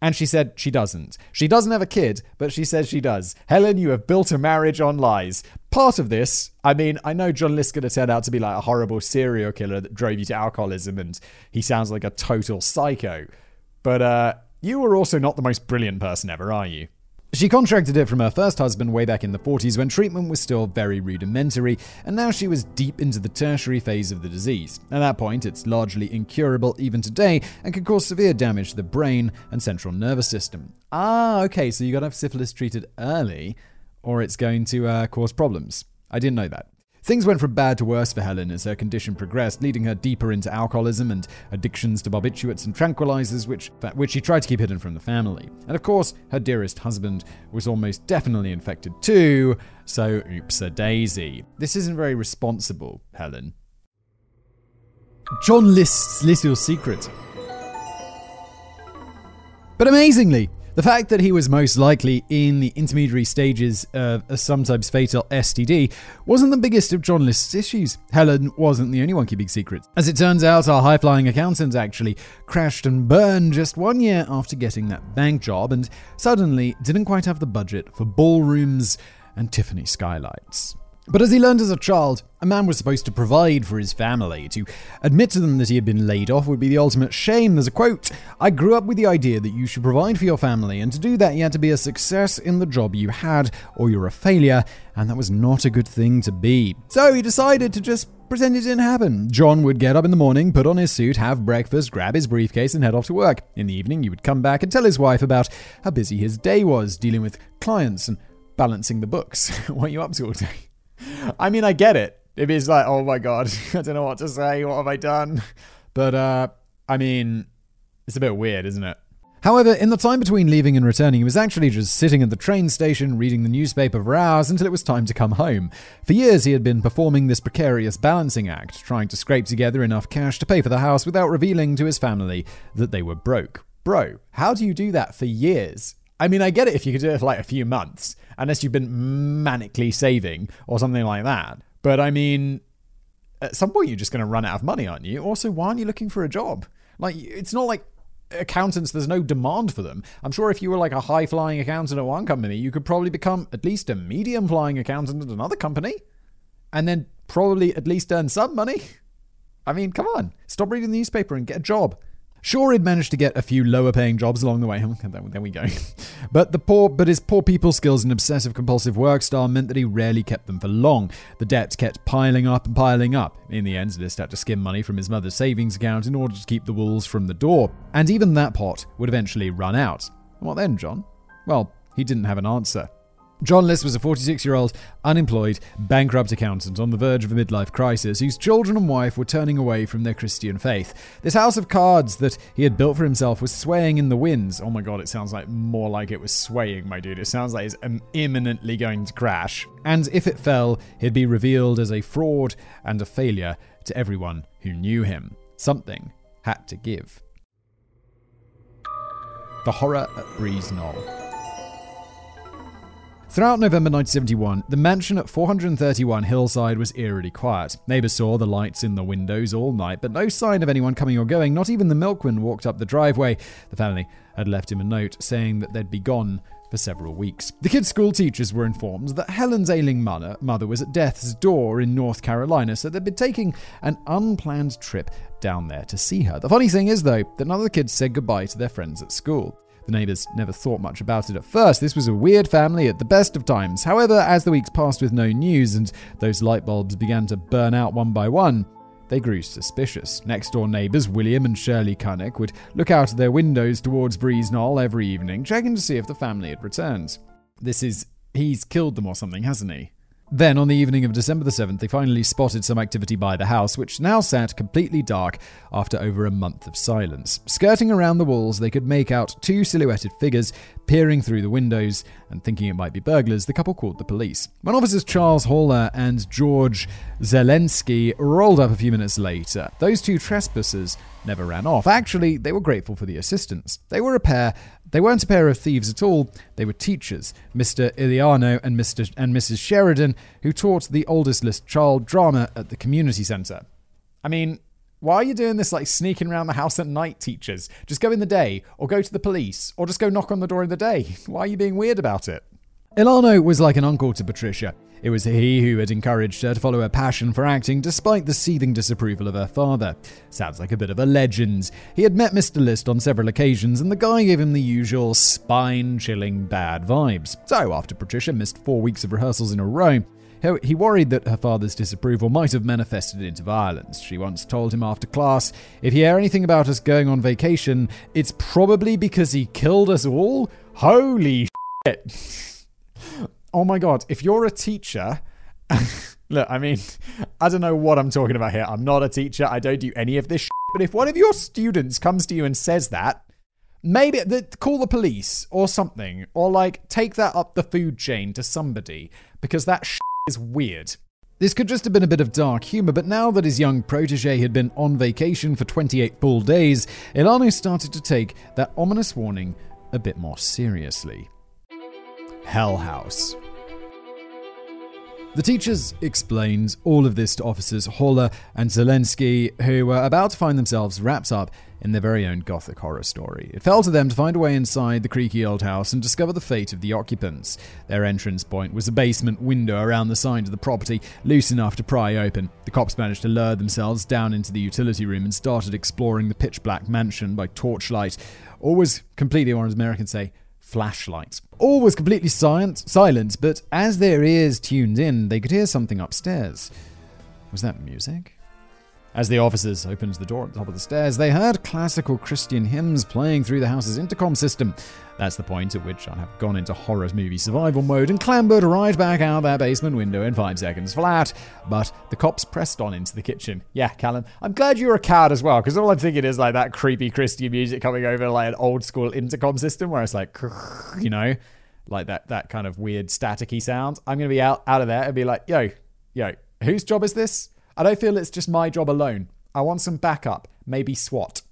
[SPEAKER 1] and she said she doesn't. She doesn't have a kid, but she says she does. Helen, you have built a marriage on lies. Part of this, I mean, I know John Lisker turned out to be like a horrible serial killer that drove you to alcoholism and he sounds like a total psycho. But uh, you are also not the most brilliant person ever, are you? She contracted it from her first husband way back in the 40s when treatment was still very rudimentary, and now she was deep into the tertiary phase of the disease. At that point, it's largely incurable even today and can cause severe damage to the brain and central nervous system. Ah, okay, so you gotta have syphilis treated early, or it's going to uh, cause problems. I didn't know that. Things went from bad to worse for Helen as her condition progressed, leading her deeper into alcoholism and addictions to barbiturates and tranquilizers, which, which she tried to keep hidden from the family. And of course, her dearest husband was almost definitely infected too, so oops a daisy. This isn't very responsible, Helen. John List's little secret. But amazingly, the fact that he was most likely in the intermediary stages of a sometimes fatal STD wasn't the biggest of John List's issues. Helen wasn't the only one keeping secrets. As it turns out, our high flying accountant actually crashed and burned just one year after getting that bank job and suddenly didn't quite have the budget for ballrooms and Tiffany skylights. But as he learned as a child, a man was supposed to provide for his family. To admit to them that he had been laid off would be the ultimate shame. There's a quote I grew up with the idea that you should provide for your family, and to do that, you had to be a success in the job you had, or you're a failure, and that was not a good thing to be. So he decided to just pretend it didn't happen. John would get up in the morning, put on his suit, have breakfast, grab his briefcase, and head off to work. In the evening, he would come back and tell his wife about how busy his day was, dealing with clients and balancing the books. (laughs) what are you up to all day? (laughs) I mean, I get it. It is like, oh my god, (laughs) I don't know what to say. What have I done? (laughs) But uh, I mean, it's a bit weird, isn't it? However, in the time between leaving and returning, he was actually just sitting at the train station reading the newspaper for hours until it was time to come home. For years, he had been performing this precarious balancing act, trying to scrape together enough cash to pay for the house without revealing to his family that they were broke. Bro, how do you do that for years? I mean, I get it if you could do it for like a few months, unless you've been manically saving or something like that. But I mean, at some point you're just going to run out of money, aren't you? Also, why aren't you looking for a job? Like, it's not like accountants, there's no demand for them. I'm sure if you were like a high flying accountant at one company, you could probably become at least a medium flying accountant at another company and then probably at least earn some money. I mean, come on, stop reading the newspaper and get a job. Sure, he'd managed to get a few lower paying jobs along the way. (laughs) There we go. (laughs) But the poor, but his poor people skills and obsessive compulsive work style meant that he rarely kept them for long. The debts kept piling up and piling up. In the end, List had to skim money from his mother's savings account in order to keep the wolves from the door. And even that pot would eventually run out. What then, John? Well, he didn't have an answer. John List was a 46 year old, unemployed, bankrupt accountant on the verge of a midlife crisis whose children and wife were turning away from their Christian faith. This house of cards that he had built for himself was swaying in the winds. Oh my god, it sounds like more like it was swaying, my dude. It sounds like it's um, imminently going to crash. And if it fell, he'd be revealed as a fraud and a failure to everyone who knew him. Something had to give. The horror at Breeze Knoll. Throughout November 1971, the mansion at 431 Hillside was eerily quiet. Neighbors saw the lights in the windows all night, but no sign of anyone coming or going. Not even the milkman walked up the driveway. The family had left him a note saying that they'd be gone for several weeks. The kids' school teachers were informed that Helen's ailing mother was at death's door in North Carolina, so they'd been taking an unplanned trip down there to see her. The funny thing is, though, that none of the kids said goodbye to their friends at school. The neighbours never thought much about it at first. This was a weird family at the best of times. However, as the weeks passed with no news and those light bulbs began to burn out one by one, they grew suspicious. Next door neighbours William and Shirley Cunnick would look out of their windows towards Breeze Knoll every evening, checking to see if the family had returned. This is, he's killed them or something, hasn't he? Then, on the evening of December the 7th, they finally spotted some activity by the house, which now sat completely dark after over a month of silence. Skirting around the walls, they could make out two silhouetted figures peering through the windows, and thinking it might be burglars, the couple called the police. When officers Charles Haller and George Zelensky rolled up a few minutes later, those two trespassers never ran off. Actually, they were grateful for the assistance. They were a pair they weren't a pair of thieves at all, they were teachers, Mr. Illiano and Mr. and Mrs. Sheridan, who taught the oldest list child drama at the community centre. I mean, why are you doing this like sneaking around the house at night, teachers? Just go in the day, or go to the police, or just go knock on the door in the day. (laughs) Why are you being weird about it? Illiano was like an uncle to Patricia. It was he who had encouraged her to follow her passion for acting despite the seething disapproval of her father. Sounds like a bit of a legend. He had met Mr. List on several occasions, and the guy gave him the usual spine chilling bad vibes. So, after Patricia missed four weeks of rehearsals in a row, he worried that her father's disapproval might have manifested into violence. She once told him after class, If you hear anything about us going on vacation, it's probably because he killed us all? Holy (laughs) shit. Oh my god, if you're a teacher, (laughs) look, I mean, I don't know what I'm talking about here. I'm not a teacher. I don't do any of this. Shit, but if one of your students comes to you and says that, maybe the, call the police or something, or like take that up the food chain to somebody because that is weird. This could just have been a bit of dark humour, but now that his young protege had been on vacation for 28 full days, Illiano started to take that ominous warning a bit more seriously. Hell House. The teachers explained all of this to officers Haller and Zelensky, who were about to find themselves wrapped up in their very own gothic horror story. It fell to them to find a way inside the creaky old house and discover the fate of the occupants. Their entrance point was a basement window around the side of the property, loose enough to pry open. The cops managed to lure themselves down into the utility room and started exploring the pitch black mansion by torchlight. or Always completely, or as Americans say, flashlights. All was completely silent, silent, but as their ears tuned in, they could hear something upstairs. Was that music? As the officers opened the door at the top of the stairs, they heard classical Christian hymns playing through the house's intercom system. That's the point at which I have gone into horror movie survival mode and clambered right back out of that basement window in five seconds flat. But the cops pressed on into the kitchen. Yeah, Callum, I'm glad you're a coward as well, because all I'm thinking is like that creepy Christian music coming over like an old school intercom system where it's like, (laughs) you know, like that that kind of weird staticky sound. I'm gonna be out out of there and be like, yo, yo, whose job is this? I don't feel it's just my job alone. I want some backup, maybe SWAT.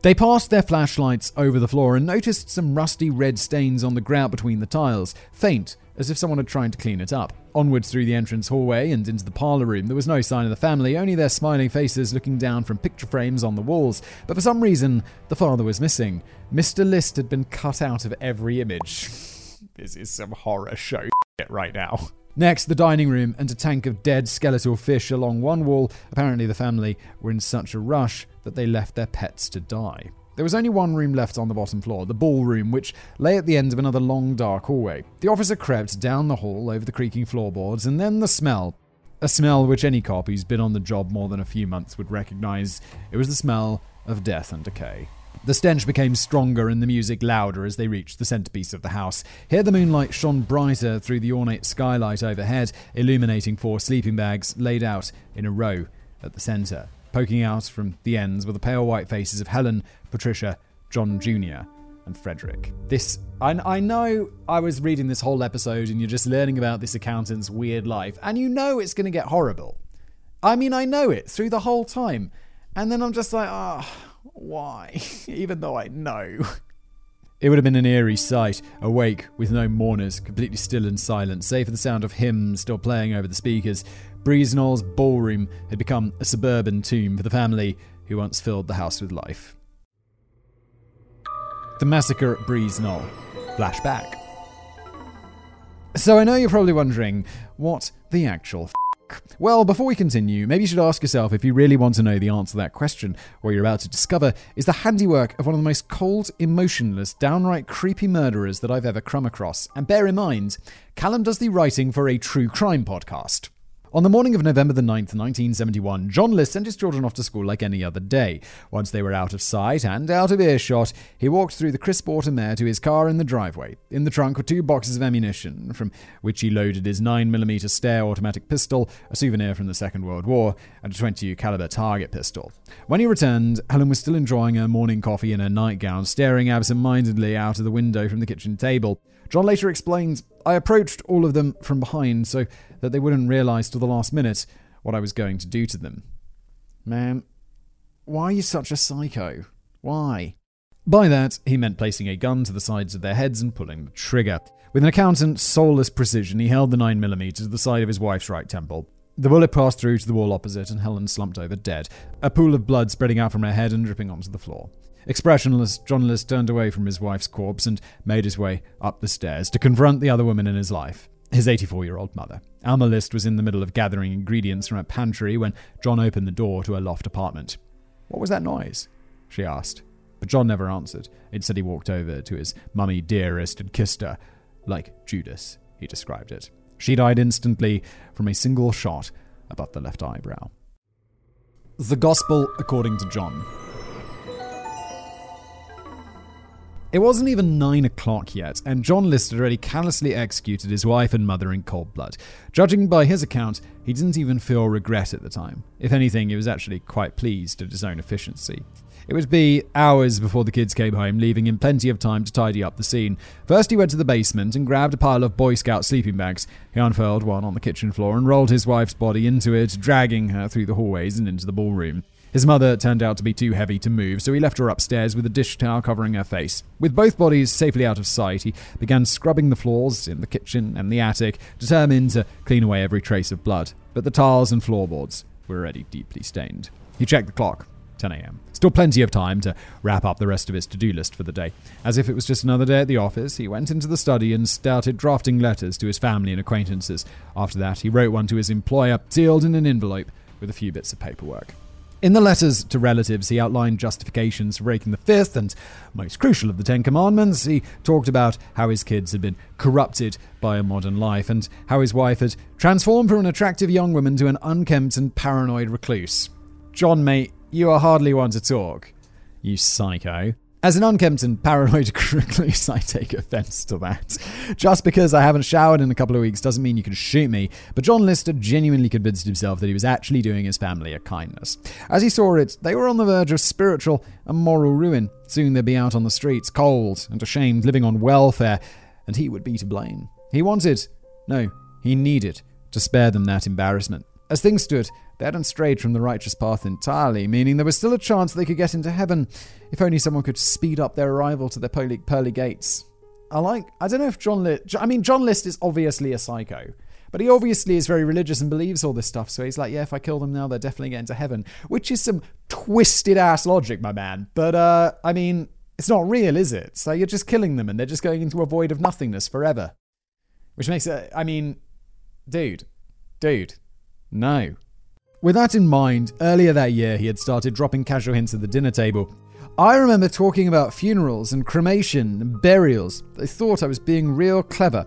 [SPEAKER 1] They passed their flashlights over the floor and noticed some rusty red stains on the grout between the tiles, faint, as if someone had tried to clean it up. Onwards through the entrance hallway and into the parlour room, there was no sign of the family, only their smiling faces looking down from picture frames on the walls. But for some reason, the father was missing. Mr. List had been cut out of every image. (laughs) this is some horror show (laughs) right now. Next, the dining room and a tank of dead skeletal fish along one wall. Apparently, the family were in such a rush that they left their pets to die. There was only one room left on the bottom floor, the ballroom, which lay at the end of another long, dark hallway. The officer crept down the hall over the creaking floorboards, and then the smell. A smell which any cop who's been on the job more than a few months would recognize. It was the smell of death and decay. The stench became stronger and the music louder as they reached the centerpiece of the house. Here the moonlight shone brighter through the ornate skylight overhead, illuminating four sleeping bags laid out in a row at the center. Poking out from the ends were the pale white faces of Helen, Patricia, John Jr., and Frederick. This, I, I know I was reading this whole episode and you're just learning about this accountant's weird life, and you know it's going to get horrible. I mean, I know it through the whole time. And then I'm just like, ah. Oh, why? (laughs) Even though I know. It would have been an eerie sight, awake with no mourners, completely still and silent, save for the sound of hymns still playing over the speakers. Breeze Knoll's ballroom had become a suburban tomb for the family who once filled the house with life. The massacre at Breeze Knoll. Flashback. So I know you're probably wondering what the actual well, before we continue, maybe you should ask yourself if you really want to know the answer to that question. What you're about to discover is the handiwork of one of the most cold, emotionless, downright creepy murderers that I've ever come across. And bear in mind, Callum does the writing for a true crime podcast. On the morning of November the 9th, 1971, John List sent his children off to school like any other day. Once they were out of sight and out of earshot, he walked through the crisp autumn air to his car in the driveway. In the trunk were two boxes of ammunition, from which he loaded his 9mm Steyr automatic pistol, a souvenir from the Second World War, and a 22 caliber target pistol. When he returned, Helen was still enjoying her morning coffee in her nightgown, staring absent-mindedly out of the window from the kitchen table. John later explains, I approached all of them from behind so that they wouldn't realize till the last minute what I was going to do to them. Man, why are you such a psycho? Why? By that, he meant placing a gun to the sides of their heads and pulling the trigger. With an accountant's soulless precision, he held the 9mm to the side of his wife's right temple. The bullet passed through to the wall opposite, and Helen slumped over dead, a pool of blood spreading out from her head and dripping onto the floor. Expressionless, John List turned away from his wife's corpse and made his way up the stairs to confront the other woman in his life, his 84 year old mother. Alma List was in the middle of gathering ingredients from a pantry when John opened the door to her loft apartment. What was that noise? she asked. But John never answered. Instead, he walked over to his mummy dearest and kissed her, like Judas, he described it. She died instantly from a single shot above the left eyebrow. The Gospel according to John. It wasn't even nine o'clock yet, and John List had already callously executed his wife and mother in cold blood. Judging by his account, he didn't even feel regret at the time. If anything, he was actually quite pleased at his own efficiency. It would be hours before the kids came home, leaving him plenty of time to tidy up the scene. First, he went to the basement and grabbed a pile of Boy Scout sleeping bags. He unfurled one on the kitchen floor and rolled his wife's body into it, dragging her through the hallways and into the ballroom. His mother turned out to be too heavy to move, so he left her upstairs with a dish towel covering her face. With both bodies safely out of sight, he began scrubbing the floors in the kitchen and the attic, determined to clean away every trace of blood. But the tiles and floorboards were already deeply stained. He checked the clock. 10 a.m. Still plenty of time to wrap up the rest of his to do list for the day. As if it was just another day at the office, he went into the study and started drafting letters to his family and acquaintances. After that, he wrote one to his employer, sealed in an envelope with a few bits of paperwork. In the letters to relatives, he outlined justifications for breaking the fifth and most crucial of the Ten Commandments. He talked about how his kids had been corrupted by a modern life and how his wife had transformed from an attractive young woman to an unkempt and paranoid recluse. John, mate, you are hardly one to talk. You psycho. As an unkempt and paranoid (laughs) recluse, I take offense to that. Just because I haven't showered in a couple of weeks doesn't mean you can shoot me, but John Lister genuinely convinced himself that he was actually doing his family a kindness. As he saw it, they were on the verge of spiritual and moral ruin. Soon they'd be out on the streets, cold and ashamed, living on welfare, and he would be to blame. He wanted, no, he needed, to spare them that embarrassment. As things stood, they hadn't strayed from the righteous path entirely, meaning there was still a chance they could get into heaven if only someone could speed up their arrival to their pearly, pearly gates. I like, I don't know if John List, I mean, John List is obviously a psycho. But he obviously is very religious and believes all this stuff. So he's like, yeah, if I kill them now, they're definitely getting to heaven. Which is some twisted ass logic, my man. But, uh, I mean, it's not real, is it? So you're just killing them and they're just going into a void of nothingness forever. Which makes it, I mean, dude, dude, no. With that in mind, earlier that year he had started dropping casual hints at the dinner table. I remember talking about funerals and cremation and burials. They thought I was being real clever.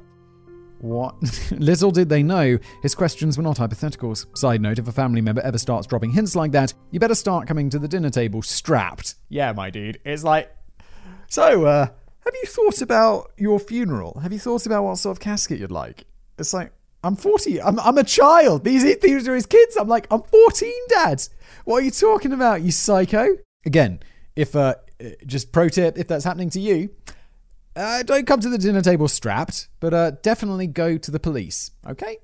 [SPEAKER 1] What? (laughs) Little did they know, his questions were not hypotheticals. Side note if a family member ever starts dropping hints like that, you better start coming to the dinner table strapped. Yeah, my dude. It's like. So, uh, have you thought about your funeral? Have you thought about what sort of casket you'd like? It's like, I'm 40. I'm, I'm a child. These, these are his kids. I'm like, I'm 14, Dad. What are you talking about, you psycho? Again, if, uh, just pro tip, if that's happening to you, uh, don't come to the dinner table strapped, but uh, definitely go to the police, okay?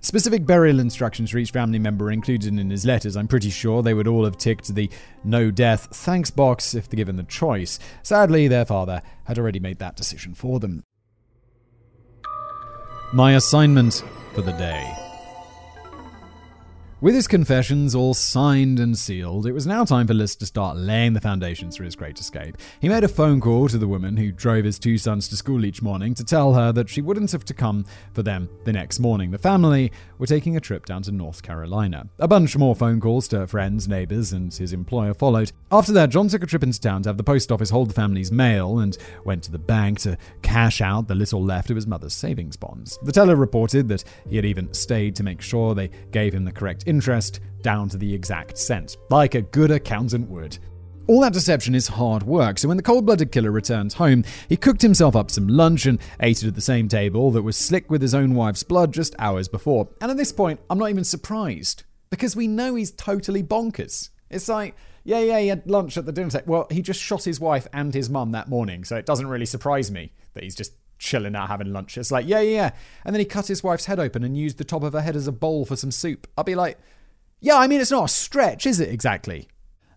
[SPEAKER 1] Specific burial instructions for each family member included in his letters. I'm pretty sure they would all have ticked the no death thanks box if given the choice. Sadly, their father had already made that decision for them. My assignment for the day. With his confessions all signed and sealed, it was now time for List to start laying the foundations for his great escape. He made a phone call to the woman who drove his two sons to school each morning to tell her that she wouldn't have to come for them the next morning. The family were taking a trip down to North Carolina. A bunch more phone calls to friends, neighbors, and his employer followed. After that, John took a trip into town to have the post office hold the family's mail and went to the bank to cash out the little left of his mother's savings bonds. The teller reported that he had even stayed to make sure they gave him the correct interest down to the exact cent, like a good accountant would. All that deception is hard work, so when the cold blooded killer returned home, he cooked himself up some lunch and ate it at the same table that was slick with his own wife's blood just hours before. And at this point, I'm not even surprised, because we know he's totally bonkers. It's like, yeah, yeah, he had lunch at the dinner table. Well, he just shot his wife and his mum that morning, so it doesn't really surprise me that he's just chilling out having lunch. It's like, yeah, yeah, yeah. And then he cut his wife's head open and used the top of her head as a bowl for some soup. I'll be like, yeah, I mean, it's not a stretch, is it exactly?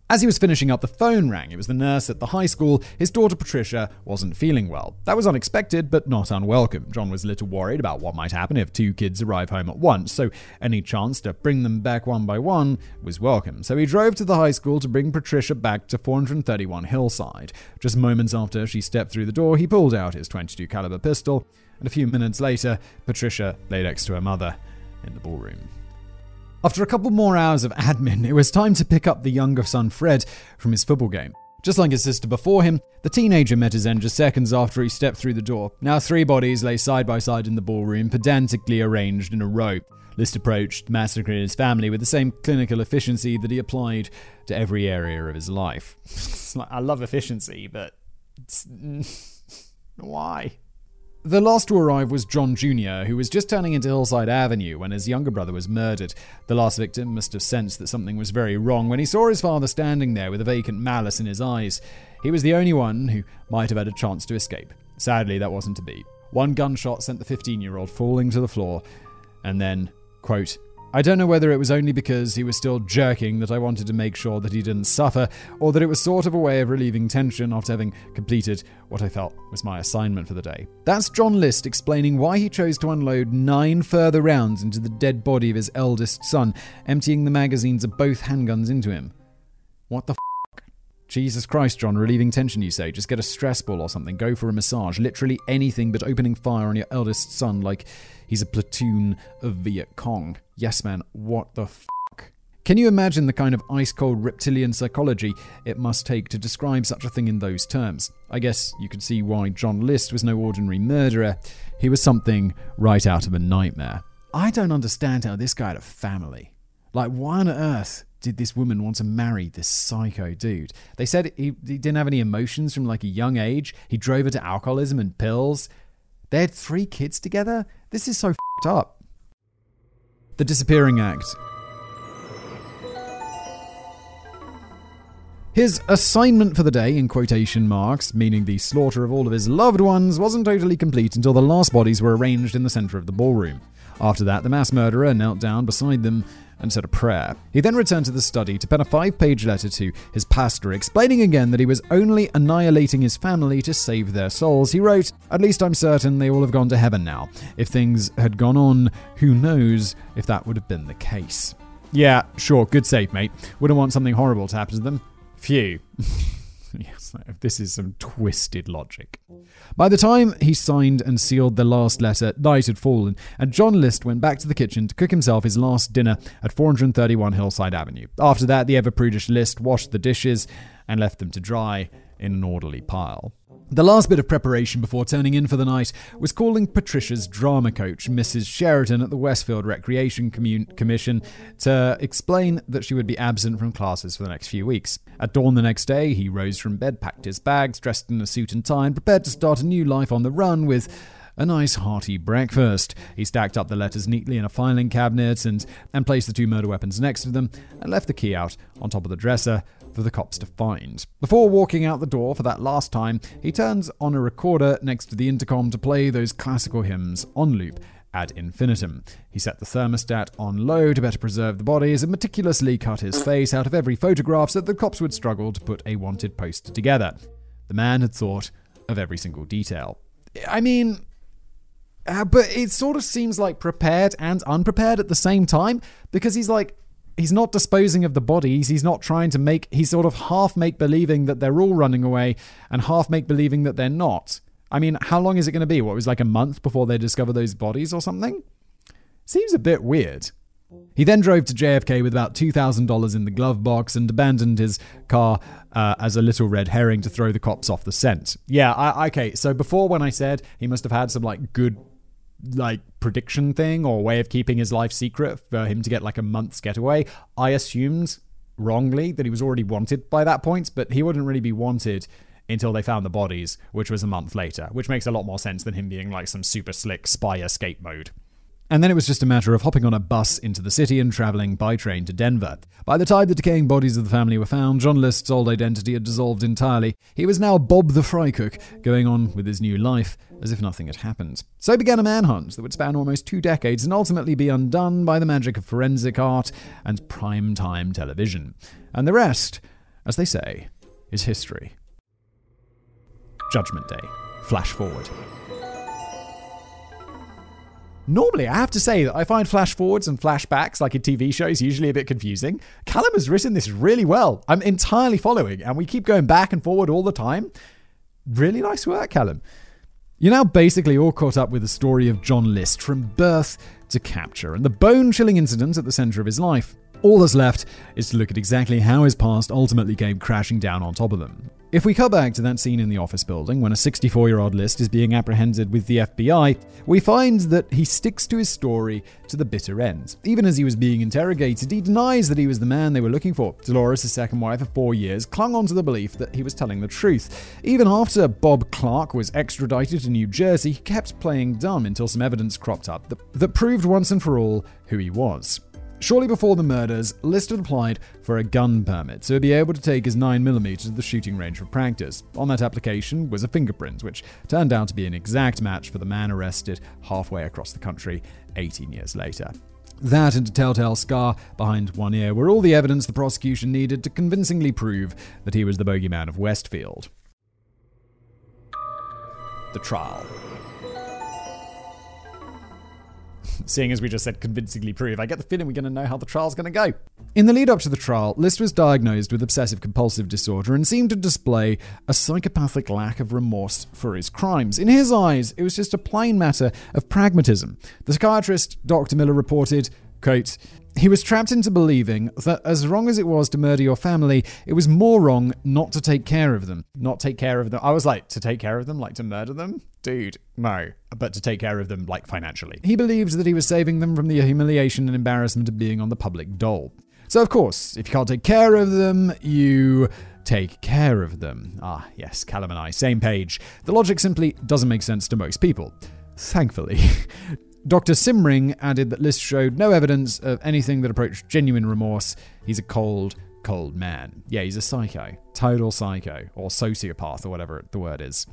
[SPEAKER 1] As he was finishing up, the phone rang. It was the nurse at the high school. His daughter Patricia wasn't feeling well. That was unexpected, but not unwelcome. John was a little worried about what might happen if two kids arrive home at once, so any chance to bring them back one by one was welcome. So he drove to the high school to bring Patricia back to 431 Hillside. Just moments after she stepped through the door, he pulled out his 22 caliber pistol, and a few minutes later, Patricia lay next to her mother in the ballroom. After a couple more hours of admin, it was time to pick up the younger son Fred from his football game. Just like his sister before him, the teenager met his end just seconds after he stepped through the door. Now three bodies lay side by side in the ballroom, pedantically arranged in a row. List approached massacring his family with the same clinical efficiency that he applied to every area of his life. (laughs) I love efficiency, but (laughs) why? The last to arrive was John Jr., who was just turning into Hillside Avenue when his younger brother was murdered. The last victim must have sensed that something was very wrong when he saw his father standing there with a vacant malice in his eyes. He was the only one who might have had a chance to escape. Sadly, that wasn't to be. One gunshot sent the 15 year old falling to the floor, and then, quote, I don't know whether it was only because he was still jerking that I wanted to make sure that he didn't suffer, or that it was sort of a way of relieving tension after having completed what I felt was my assignment for the day. That's John List explaining why he chose to unload nine further rounds into the dead body of his eldest son, emptying the magazines of both handguns into him. What the f? Jesus Christ, John, relieving tension, you say? Just get a stress ball or something, go for a massage, literally anything but opening fire on your eldest son like he's a platoon of Viet Cong. Yes, man, what the fuck? Can you imagine the kind of ice cold reptilian psychology it must take to describe such a thing in those terms? I guess you could see why John List was no ordinary murderer. He was something right out of a nightmare. I don't understand how this guy had a family. Like, why on earth did this woman want to marry this psycho dude? They said he, he didn't have any emotions from like a young age. He drove her to alcoholism and pills. They had three kids together. This is so fucked up. The Disappearing Act. His assignment for the day, in quotation marks, meaning the slaughter of all of his loved ones, wasn't totally complete until the last bodies were arranged in the center of the ballroom. After that, the mass murderer knelt down beside them and said a prayer. He then returned to the study to pen a five page letter to his pastor, explaining again that he was only annihilating his family to save their souls. He wrote, At least I'm certain they all have gone to heaven now. If things had gone on, who knows if that would have been the case. Yeah, sure, good save, mate. Wouldn't want something horrible to happen to them. Phew. (laughs) yes, this is some twisted logic. By the time he signed and sealed the last letter, night had fallen, and John List went back to the kitchen to cook himself his last dinner at 431 Hillside Avenue. After that, the ever prudish List washed the dishes and left them to dry in an orderly pile. The last bit of preparation before turning in for the night was calling Patricia's drama coach, Mrs. Sheridan, at the Westfield Recreation Commun- Commission to explain that she would be absent from classes for the next few weeks. At dawn the next day, he rose from bed, packed his bags, dressed in a suit and tie, and prepared to start a new life on the run with a nice hearty breakfast. He stacked up the letters neatly in a filing cabinet and, and placed the two murder weapons next to them and left the key out on top of the dresser for the cops to find. Before walking out the door for that last time, he turns on a recorder next to the intercom to play those classical hymns on loop ad infinitum. He set the thermostat on low to better preserve the bodies and meticulously cut his face out of every photograph so that the cops would struggle to put a wanted poster together. The man had thought of every single detail. I mean, uh, but it sort of seems like prepared and unprepared at the same time because he's like he's not disposing of the bodies. He's not trying to make. He's sort of half make believing that they're all running away, and half make believing that they're not. I mean, how long is it going to be? What was like a month before they discover those bodies or something? Seems a bit weird. He then drove to JFK with about $2,000 in the glove box and abandoned his car uh, as a little red herring to throw the cops off the scent. Yeah, I, okay, so before when I said he must have had some like good like prediction thing or way of keeping his life secret for him to get like a month's getaway, I assumed wrongly that he was already wanted by that point, but he wouldn't really be wanted until they found the bodies, which was a month later, which makes a lot more sense than him being like some super slick spy escape mode. And then it was just a matter of hopping on a bus into the city and traveling by train to Denver. By the time the decaying bodies of the family were found, John List's old identity had dissolved entirely. He was now Bob the Fry Cook, going on with his new life as if nothing had happened. So began a manhunt that would span almost two decades and ultimately be undone by the magic of forensic art and prime time television. And the rest, as they say, is history. Judgment Day. Flash forward. Normally, I have to say that I find flash forwards and flashbacks, like in TV shows, usually a bit confusing. Callum has written this really well. I'm entirely following, and we keep going back and forward all the time. Really nice work, Callum. You're now basically all caught up with the story of John List from birth to capture and the bone chilling incident at the center of his life. All that's left is to look at exactly how his past ultimately came crashing down on top of them. If we cut back to that scene in the office building when a 64 year old List is being apprehended with the FBI, we find that he sticks to his story to the bitter end. Even as he was being interrogated, he denies that he was the man they were looking for. Dolores, his second wife of four years, clung on to the belief that he was telling the truth. Even after Bob Clark was extradited to New Jersey, he kept playing dumb until some evidence cropped up that, that proved once and for all who he was. Shortly before the murders, List applied for a gun permit so he'd be able to take his 9mm to the shooting range for practice. On that application was a fingerprint, which turned out to be an exact match for the man arrested halfway across the country 18 years later. That and a telltale scar behind one ear were all the evidence the prosecution needed to convincingly prove that he was the bogeyman of Westfield. The trial. Seeing as we just said convincingly prove, I get the feeling we're going to know how the trial's going to go. In the lead up to the trial, List was diagnosed with obsessive compulsive disorder and seemed to display a psychopathic lack of remorse for his crimes. In his eyes, it was just a plain matter of pragmatism. The psychiatrist, Dr. Miller, reported, quote, he was trapped into believing that as wrong as it was to murder your family, it was more wrong not to take care of them. Not take care of them. I was like, to take care of them, like to murder them? Dude, no. But to take care of them, like financially. He believed that he was saving them from the humiliation and embarrassment of being on the public dole. So, of course, if you can't take care of them, you take care of them. Ah, yes, Callum and I, same page. The logic simply doesn't make sense to most people. Thankfully. (laughs) Dr. Simring added that List showed no evidence of anything that approached genuine remorse. He's a cold, cold man. Yeah, he's a psycho. Total psycho. Or sociopath, or whatever the word is.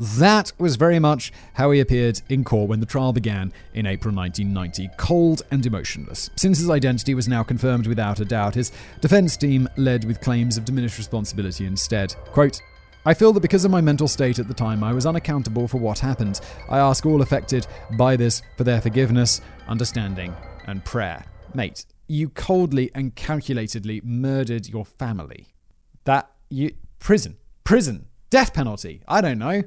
[SPEAKER 1] That was very much how he appeared in court when the trial began in April 1990, cold and emotionless. Since his identity was now confirmed without a doubt, his defense team led with claims of diminished responsibility instead. Quote, I feel that because of my mental state at the time, I was unaccountable for what happened. I ask all affected by this for their forgiveness, understanding, and prayer. Mate, you coldly and calculatedly murdered your family. That you prison, prison, death penalty. I don't know.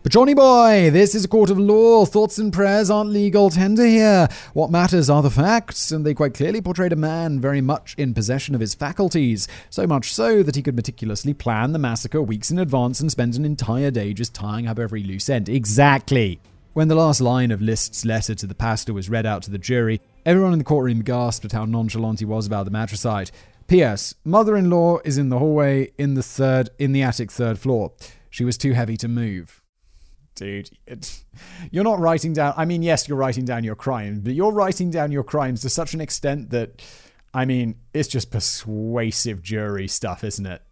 [SPEAKER 1] But Johnny boy, this is a court of law. Thoughts and prayers aren't legal tender here. What matters are the facts, and they quite clearly portrayed a man very much in possession of his faculties. So much so that he could meticulously plan the massacre weeks in advance and spend an entire day just tying up every loose end. Exactly. When the last line of List's letter to the pastor was read out to the jury, everyone in the courtroom gasped at how nonchalant he was about the matricide. P.S. Mother-in-law is in the hallway in the third in the attic third floor. She was too heavy to move dude. You're not writing down. I mean, yes, you're writing down your crimes, but you're writing down your crimes to such an extent that, I mean, it's just persuasive jury stuff, isn't it?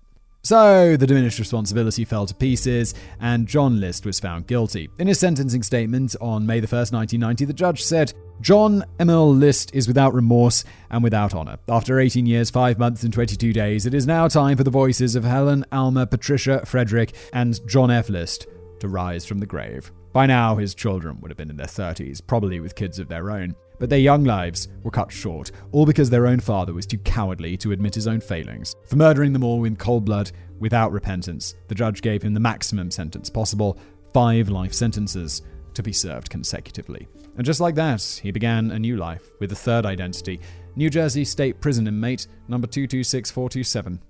[SPEAKER 1] So, the diminished responsibility fell to pieces, and John List was found guilty. In his sentencing statement on May 1st, 1990, the judge said, John Emil List is without remorse and without honor. After 18 years, 5 months, and 22 days, it is now time for the voices of Helen, Alma, Patricia, Frederick, and John F. List to rise from the grave. By now, his children would have been in their 30s, probably with kids of their own. but their young lives were cut short, all because their own father was too cowardly to admit his own failings. For murdering them all in cold blood, without repentance, the judge gave him the maximum sentence possible five life sentences to be served consecutively. And just like that, he began a new life with a third identity New Jersey State Prison inmate number 226427.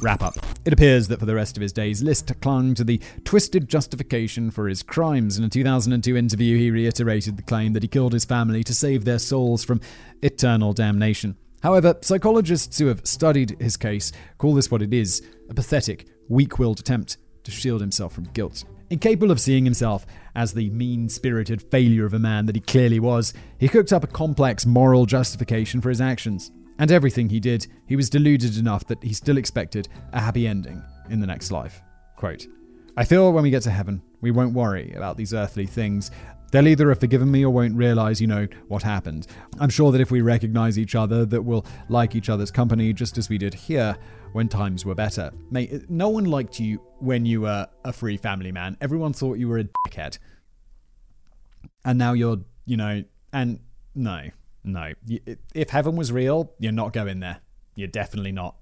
[SPEAKER 1] Wrap up. It appears that for the rest of his days, List clung to the twisted justification for his crimes. In a 2002 interview, he reiterated the claim that he killed his family to save their souls from eternal damnation. However, psychologists who have studied his case call this what it is a pathetic, weak willed attempt to shield himself from guilt. Incapable of seeing himself as the mean spirited failure of a man that he clearly was, he cooked up a complex moral justification for his actions. And everything he did, he was deluded enough that he still expected a happy ending in the next life. Quote, I feel when we get to heaven, we won't worry about these earthly things. They'll either have forgiven me or won't realize, you know, what happened. I'm sure that if we recognize each other, that we'll like each other's company just as we did here when times were better. Mate, no one liked you when you were a free family man. Everyone thought you were a dickhead. And now you're, you know, and no, no. If heaven was real, you're not going there. You're definitely not.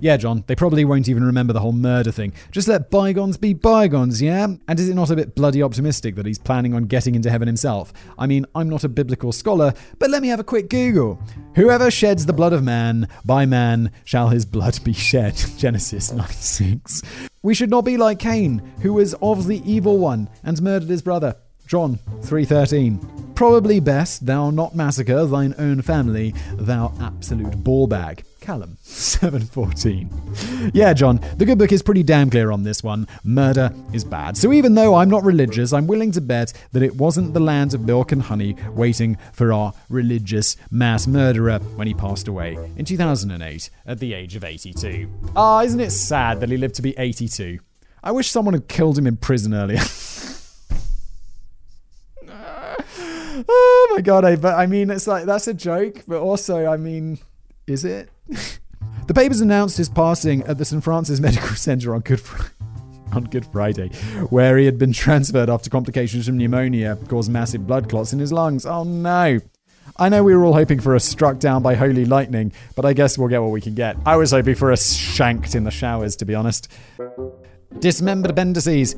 [SPEAKER 1] Yeah, John, they probably won't even remember the whole murder thing. Just let bygones be bygones, yeah? And is it not a bit bloody optimistic that he's planning on getting into heaven himself? I mean, I'm not a biblical scholar, but let me have a quick Google. Whoever sheds the blood of man, by man shall his blood be shed. (laughs) Genesis 9 6. We should not be like Cain, who was of the evil one and murdered his brother. John 3:13. Probably best thou not massacre thine own family, thou absolute ballbag. Callum (laughs) 714. Yeah, John, the good book is pretty damn clear on this one. Murder is bad. So even though I'm not religious, I'm willing to bet that it wasn't the land of milk and honey waiting for our religious mass murderer when he passed away in 2008 at the age of 82. Ah, isn't it sad that he lived to be 82? I wish someone had killed him in prison earlier. (laughs) oh my god, I, but I mean, it's like that's a joke, but also, I mean, is it? (laughs) the papers announced his passing at the St. Francis Medical (laughs) Center on Good Friday. On Good Friday, where he had been transferred after complications from pneumonia caused massive blood clots in his lungs. Oh no. I know we were all hoping for a struck down by holy lightning, but I guess we'll get what we can get. I was hoping for a shanked in the showers, to be honest. Dismembered appendices.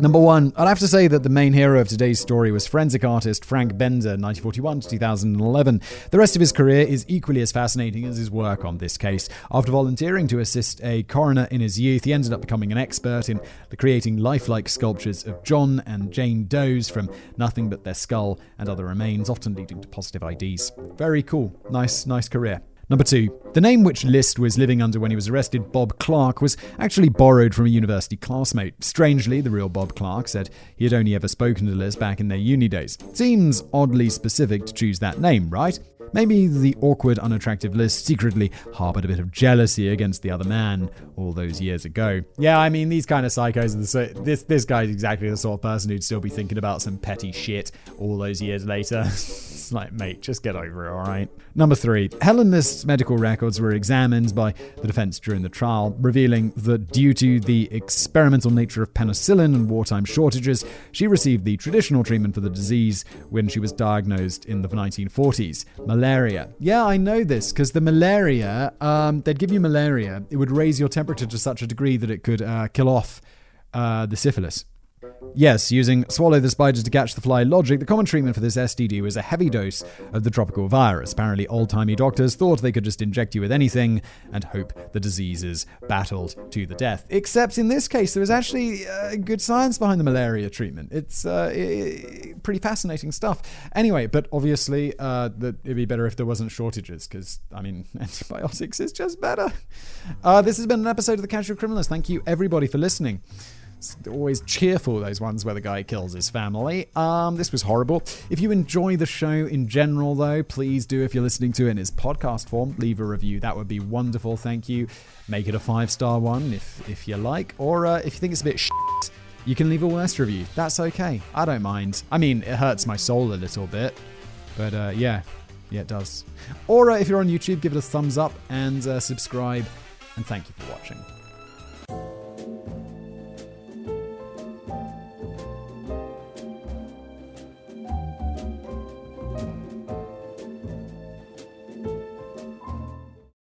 [SPEAKER 1] Number one, I'd have to say that the main hero of today's story was forensic artist Frank Bender, 1941 to 2011. The rest of his career is equally as fascinating as his work on this case. After volunteering to assist a coroner in his youth, he ended up becoming an expert in creating lifelike sculptures of John and Jane Does from nothing but their skull and other remains, often leading to positive IDs. Very cool. Nice, nice career. Number two, the name which List was living under when he was arrested, Bob Clark, was actually borrowed from a university classmate. Strangely, the real Bob Clark said he had only ever spoken to List back in their uni days. Seems oddly specific to choose that name, right? Maybe the awkward, unattractive List secretly harbored a bit of jealousy against the other man all those years ago. Yeah, I mean, these kind of psychos, are the so- this this guy's exactly the sort of person who'd still be thinking about some petty shit all those years later. (laughs) it's like, mate, just get over it, all right? Number three, Helen List's medical records were examined by the defense during the trial, revealing that due to the experimental nature of penicillin and wartime shortages, she received the traditional treatment for the disease when she was diagnosed in the 1940s malaria. Yeah, I know this because the malaria, um, they'd give you malaria, it would raise your temperature to such a degree that it could uh, kill off uh, the syphilis. Yes, using swallow the spiders to catch the fly logic, the common treatment for this STD was a heavy dose of the tropical virus. Apparently, old timey doctors thought they could just inject you with anything and hope the diseases battled to the death. Except in this case, there was actually uh, good science behind the malaria treatment. It's uh, it, pretty fascinating stuff. Anyway, but obviously, uh, that it'd be better if there wasn't shortages because, I mean, (laughs) antibiotics is just better. Uh, this has been an episode of The Casual Criminalist. Thank you, everybody, for listening. It's always cheerful, those ones where the guy kills his family. Um, this was horrible. If you enjoy the show in general, though, please do, if you're listening to it in its podcast form, leave a review. That would be wonderful. Thank you. Make it a five star one if, if you like. Or uh, if you think it's a bit shit, you can leave a worse review. That's okay. I don't mind. I mean, it hurts my soul a little bit. But uh, yeah, yeah, it does. Or uh, if you're on YouTube, give it a thumbs up and uh, subscribe. And thank you for watching.